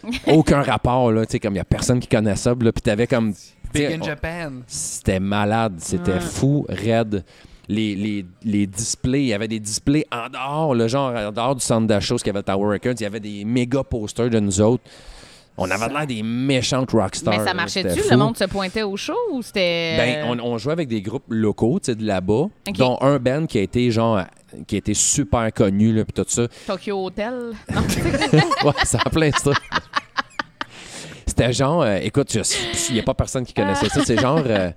<laughs> Aucun rapport, là, tu sais, comme il y a personne qui connaît Sub, là. Puis t'avais comme. Big in Japan. C'était malade, c'était Ouais. fou, raide. Les, les, les displays, il y avait des displays en dehors, le genre en dehors du centre d'achat, ce qu'il y avait le Tower Records, il y avait des méga posters de nous autres. On avait l'air des méchantes rockstars. Mais ça marchait-tu? Le monde se pointait au show ou c'était. Ben, on, on jouait avec des groupes locaux, tu sais, de là-bas, dont un band qui a été genre qui a été super connu là puis tout ça. Tokyo Hotel? <laughs> ouais, ça a plein de ça. C'était genre euh, écoute, il n'y a pas personne qui connaissait ça, c'est genre euh,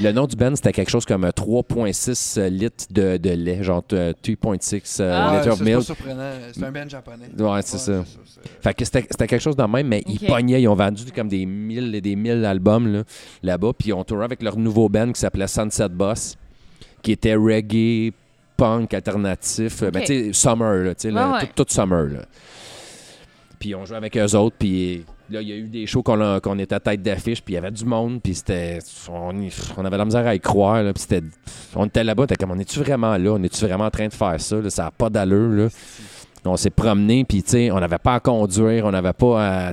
le nom du band, c'était quelque chose comme euh, 3.6 litres de, de lait, genre euh, 2.6 euh, Ah. Ouais, litres ça, of c'est milk. surprenant. C'est un band japonais. Ouais, c'est ça. c'est- Fait que c'était c'était quelque chose de même, mais ils pognaient, ils ont vendu comme des mille et des mille albums là, là-bas, puis ils ont tourné avec leur nouveau band qui s'appelait Sunset Boss, qui était reggae, punk, alternatif, euh, ben, Ok. tu sais, summer, là, tu sais, là, Ouais, ouais. tout, tout summer. Là. Puis on jouait avec eux autres, puis Là, il y a eu des shows qu'on était à tête d'affiche, puis il y avait du monde, puis c'était. On, avait la misère à y croire, puis c'était. On était là-bas, t'es comme, on est-tu vraiment là? On est-tu vraiment en train de faire ça? Ça n'a pas d'allure, là. On s'est promené, puis tu sais, on n'avait pas à conduire, on n'avait pas à.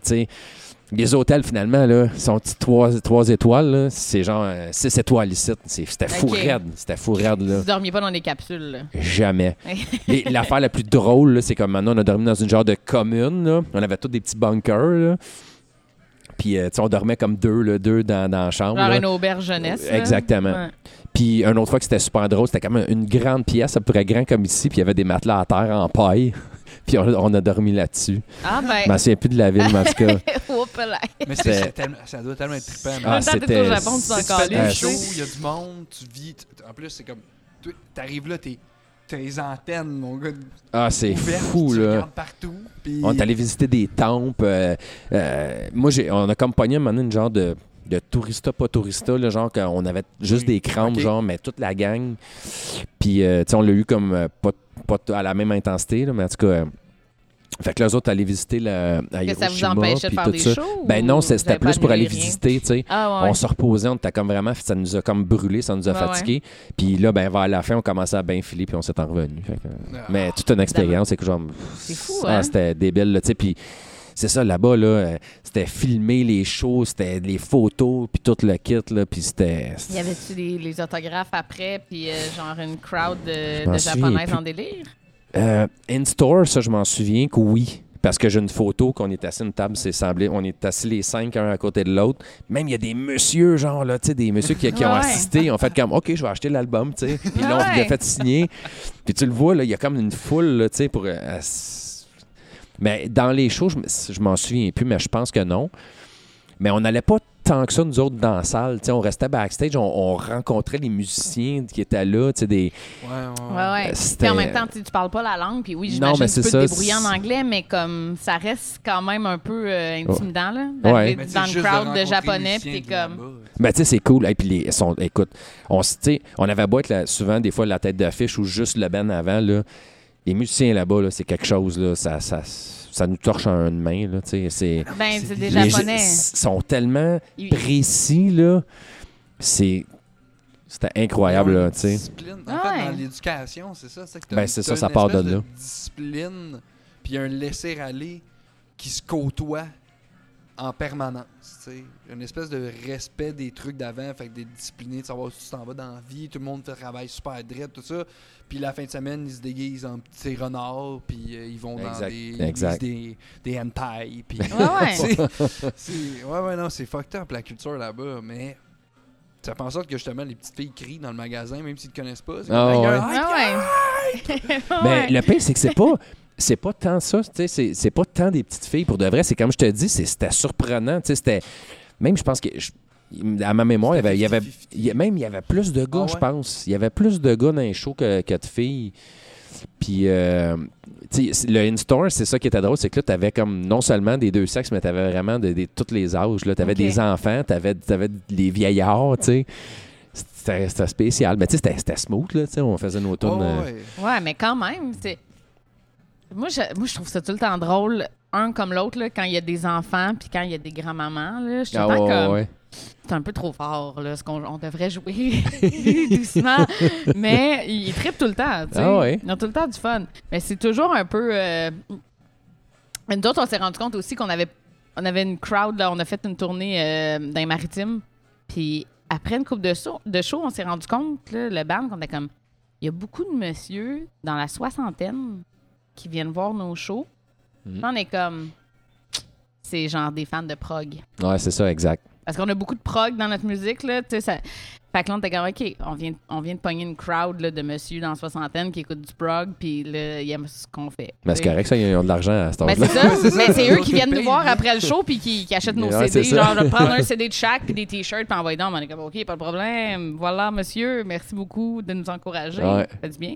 Les hôtels, finalement, là, sont trois, trois étoiles. C'est genre euh, six étoiles ici. C'était fou Ok. raide. C'était fou raide, là. Vous dormiez pas dans des capsules, là. Jamais. <laughs> Et L'affaire la plus drôle, c'est comme maintenant, on a dormi dans une genre de commune. là. On avait tous des petits bunkers. là. Puis, euh, tu sais, on dormait comme deux, là, deux dans, dans la chambre. Genre une auberge jeunesse. Exactement. Ouais. Puis, une autre fois que c'était super drôle, c'était comme une grande pièce, à peu près grand comme ici. Puis, il y avait des matelas à terre en paille. Puis, on, on a dormi là-dessus. Ah, Je ben. m'en souviens plus de la ville, mais en tout cas. <laughs> Là. Mais C'était- c'est, c'est tellement- ça doit tellement être trippant. En Ah, même temps, au Japon, tu tu shows, sais. il y a du monde, tu vis. tu- En plus, c'est comme. tu- T'arrives là, t'es. T'as les antennes, mon gars. Ah, c'est ouvertes, fou, là. partout. On est allé visiter des temples. euh, euh, moi, j'ai, on a comme pogné un moment donné une genre de, de tourista, pas tourista, là, genre qu'on avait juste Oui, des crampes, genre, mais toute la gang. Puis, euh, tu sais, on l'a eu comme euh, pas, pas t- à la même intensité, là, mais en tout cas. Fait que les autres allaient visiter la, à Que ça vous Hiroshima, empêchait de puis faire tout des ça. shows? Ben non, c'était plus pour aller rien? visiter, tu sais. Ah, ouais. On se reposait, on était comme vraiment, ça nous a comme brûlé, ça nous a fatigué. Puis là, ben vers la fin, on commençait à bien filer, puis on s'est en revenu. Que- Ah. mais toute une expérience, c'est que genre. C'est fou, ah, hein? C'était débile, tu sais. Puis c'est ça, là-bas, là, euh, c'était filmer les shows, c'était les photos, puis tout le kit, là, puis c'était. Y avait-tu les, les autographes après, puis euh, genre une crowd de, de japonaises en délire? Euh, In-store, ça, je m'en souviens que oui. Parce que j'ai une photo qu'on est assis à une table, c'est semblé. On est assis les cinq, un à côté de l'autre. Même il y a des messieurs, genre, là, tu sais, des messieurs qui, qui ont Ouais. assisté, ils ont fait comme, OK, je vais acheter l'album, tu sais. Puis là, on l'a fait signer. Puis tu le vois, là, il y a comme une foule, tu sais, pour. euh, Mais dans les shows, je m'en souviens plus, mais je pense que non. Mais on n'allait pas tant que ça, nous autres, dans la salle. Tu sais, on restait backstage, on, on rencontrait les musiciens qui étaient là, tu sais, des. Ouais, ouais, ouais. Ouais, ouais. c'était- Puis en même temps, tu parles pas la langue, puis oui, j'imagine mais que tu c'est peux te débrouiller en anglais, mais comme ça reste quand même un peu euh, intimidant, là. Ouais. Mais tu sais, Dans le crowd de japonais, puis comme... Ben, tu sais, c'est cool. Et puis, les, sont, écoute, on, on avait beau être là, souvent, des fois, la tête d'affiche ou juste le ben avant, là. Les musiciens là-bas, là, c'est quelque chose, là. Ça, ça, ça nous torche en une main, là. Tu sais, c'est. Ben, C'est des les japonais. sont tellement Ils- précis, là. C'est. C'était incroyable, là, une tu sais. discipline. En Ouais. fait, dans l'éducation, c'est ça. c'est que t'as- Ben, c'est ça, ça part de là. discipline, puis un laisser-aller qui se côtoie en permanence. Une espèce de respect des trucs d'avant, fait que des disciplinés, de savoir où tu t'en vas dans la vie, tout le monde fait travail super drette, tout ça. Puis la fin de semaine, ils se déguisent en petits renards, puis euh, ils vont dans Exact, des, ils exact. des, des hentai, puis... Ouais, ouais. <laughs> C'est- ouais, ouais, non, c'est fucked up la culture là-bas, mais ça fait en sorte que justement les petites filles crient dans le magasin, même s'ils ne te connaissent pas. C'est Ah, ouais. Ah ouais. <laughs> Mais le pire, c'est que c'est pas. C'est pas tant ça, tu sais, c'est- c'est pas tant des petites filles. Pour de vrai, c'est comme je te dis, c'est- c'était surprenant. tu sais, C'était. Même, je pense que. je- à ma mémoire, il y avait, il y avait, 50-50. il y a- même il y avait plus de gars, Ah ouais? je pense. Il y avait plus de gars dans les shows que, que de filles. Puis, euh, tu sais, le in-store, c'est ça qui était drôle, c'est que là, tu avais comme non seulement des deux sexes, mais tu avais vraiment de, de tous les âges. Tu avais des enfants, tu avais, les vieillards, tu sais. C'était c'était spécial. Mais tu sais, c'était- c'était smooth, là, tu sais. On faisait nos Ouais, tunes. euh, ouais. Ouais, mais quand même, c'est. Moi je, moi, je trouve ça tout le temps drôle, un comme l'autre, là, quand il y a des enfants puis quand il y a des grands-mamans. là. Je suis ah, le temps ouais, comme. ouais. C'est un peu trop fort, là, ce qu'on on devrait jouer <laughs> doucement. Mais ils trippent tout le temps, tu sais. Ah ouais. Ils ont tout le temps du fun. Mais c'est toujours un peu... Euh... Nous autres, on s'est rendu compte aussi qu'on avait, on avait une crowd, là, on a fait une tournée euh, dans les maritimes. Puis après une coupe de, show, de show, on s'est rendu compte, là, le band, qu'on était comme... Il y a beaucoup de monsieur dans la soixantaine qui viennent voir nos shows. Mhm. Puis On est comme... C'est genre des fans de prog. Ouais, c'est ça, exact. Parce qu'on a beaucoup de prog dans notre musique, là, tu sais, ça... Fait que là, on était comme, OK, on vient, on vient de pogner une crowd là, de monsieur dans la soixantaine qui écoute du prog, puis là, ils aiment ce qu'on fait. Mais c'est correct, ça, ils ont de l'argent à cet Ben, âge-là. c'est ça, <laughs> c'est ça, mais c'est c'est eux qui viennent nous voir après le show puis qui, qui achètent nos Ouais, CD. Genre, de prendre un <laughs> CD de chaque puis des t-shirts puis envoyer donc. On est comme, OK, pas de problème. Voilà, monsieur, merci beaucoup de nous encourager. Ouais. Ça fait du bien.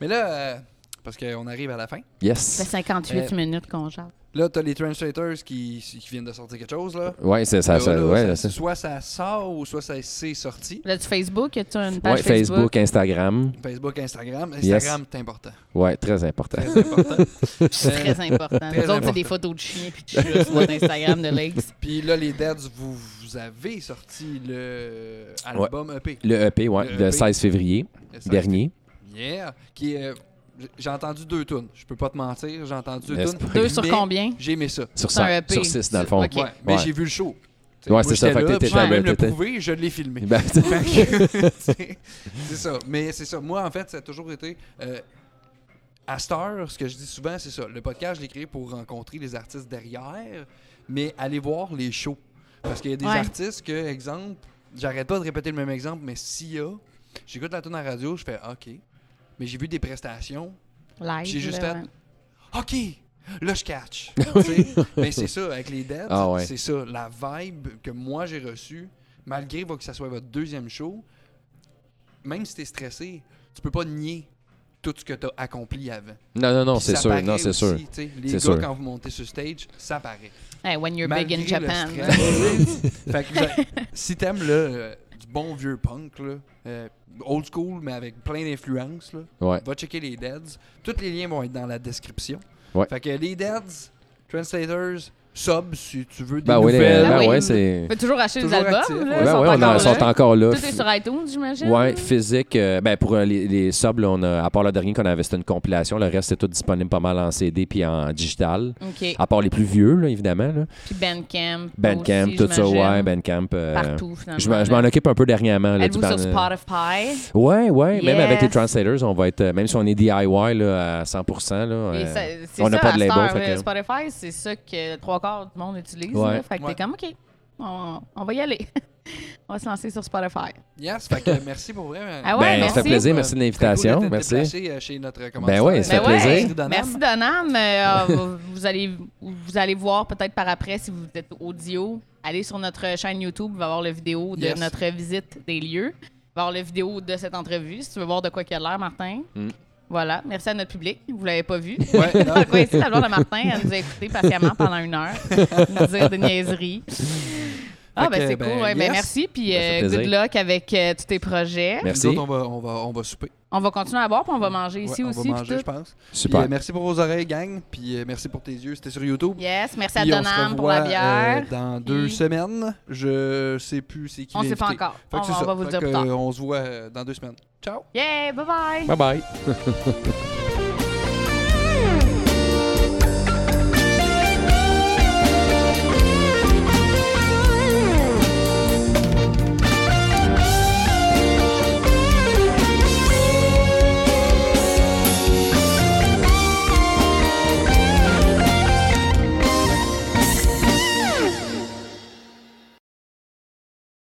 Mais là, euh, parce qu'on arrive à la fin. Ça fait Yes. 58 Euh, minutes qu'on jase. Là, t'as les Translators qui, qui viennent de sortir quelque chose, là. Ouais, c'est ça. Là, ça, là, ouais, ça- soit ça sort ou soit ça c'est sorti. Là, du Facebook, as-tu une page ouais, Facebook, Instagram. Facebook, Instagram. Yes. Instagram, c'est important. Ouais, très important. Très important. <laughs> C'est Euh, très important. très Nous autres, c'est des photos de chiens puis de chats sur Instagram de Legs. <laughs> Puis là, les Deads, vous, vous avez sorti le album EP. Le EP, ouais, Le le EP. 16 février le 16 dernier. Yeah. Qui est, euh, j'ai entendu deux tunes. Je peux pas te mentir, j'ai entendu deux tunes. Deux sur combien? J'ai aimé ça. Sur C'est un 6. EP. Sur 6, dans le fond. Ouais, mais Ouais. j'ai vu le show. T'sais, Ouais, c'est ça, fait que t'étais même le prouver, je l'ai filmé. <laughs> Ben, c'est <laughs> c'est ça. Mais c'est ça. Moi, en fait, ça a toujours été. euh, à Star, ce que je dis souvent, c'est ça. Le podcast, je l'ai créé pour rencontrer les artistes derrière, mais aller voir les shows. Parce qu'il y a des Ouais. artistes que, exemple, j'arrête pas de répéter le même exemple, mais s'il y a, j'écoute la tune à la radio, je fais OK. Mais j'ai vu des prestations, Live. J'ai juste fait-. OK, là je catch. <laughs> Tu? Mais c'est ça, avec les Dead, Ah ouais. c'est ça, la vibe que moi j'ai reçue, malgré que ça soit votre deuxième show, même si t'es stressé, tu peux pas nier tout ce que t'as accompli avant. Non, non, non, c'est sûr. Non, c'est sûr. tu Les C'est gars, sûr. quand vous montez sur stage, ça paraît. Hey, when you're Malgré big in le Japan. stress. <laughs> fait que, ben, si t'aimes là, euh, du bon vieux punk, là, euh, old school, mais avec plein d'influences, Ouais. va checker les Deads. Tous les liens vont être dans la description. Ouais. Fait que les Deads, Translators, Sub, si tu veux des Ben oui, les- nouvelles. ben oui. ouais, Tu c'est. peux toujours acheter Toujours des albums. là, Ben sont ouais, on en, encore sont là. encore là. Tout est sur iTunes, j'imagine. Ouais, physique. euh, ben pour euh, les, les subs, là, on a, à part le dernier qu'on avait, c'était une compilation. Le reste, c'est tout disponible pas mal en CD puis en digital. OK. À part les plus vieux, là, évidemment. Là. Puis Bandcamp. Bandcamp, aussi, tout ça, ouais. Bandcamp. euh, Partout, finalement. Je m'en- occupe un peu dernièrement. Là, du sur ban- Spotify? Ouais, ouais. Même avec les translators, on va être. euh, Même si on est DIY là, à 100%, là, euh, ça- on n'a pas de label, Spotify, c'est ça que trois quarts du monde utilise. Ouais. là. Fait que Ouais. t'es comme, OK, on, on va y aller. <laughs> on va se lancer sur Spotify. Yes, fait que merci pour vrai. Ah ouais, Ben, ça merci. fait plaisir. Merci de l'invitation. Cool Merci. euh, chez notre Ben ouais, ça Ben fait plaisir. ouais. Merci Donam. Euh, vous, vous allez, vous allez voir peut-être par après si vous êtes audio. Allez sur notre chaîne YouTube, il va y avoir la vidéo de Yes. notre visite des lieux. Il va y avoir la vidéo de cette entrevue. Si tu veux voir de quoi qu'il a l'air, Martin. Mm. Voilà. Merci à notre public. Vous l'avez pas vu. Ouais. <laughs> Donc, ici, la blonde de Martin, elle nous a écouté patiemment pendant une heure, nous dire des niaiseries. Ah, ben c'est ben, cool. Ouais, ben, yes. merci. Puis fait euh, good luck avec euh, tous tes projets. Merci. Nous autres, on va, on, va, on va souper. On va continuer à boire, puis on va manger ici Ouais, aussi. On va manger, je pense. Puis, Super. euh, merci pour vos oreilles, gang. Puis euh, merci pour tes yeux. C'était sur YouTube. Yes, merci à Puis Donam pour la bière. euh, dans deux Puis- semaines. Je sais plus c'est qui on sait pas encore. Fait On, va- on va vous Fait dire plus tard. On se voit dans deux semaines. Ciao! Yeah, bye bye. Bye bye. <laughs>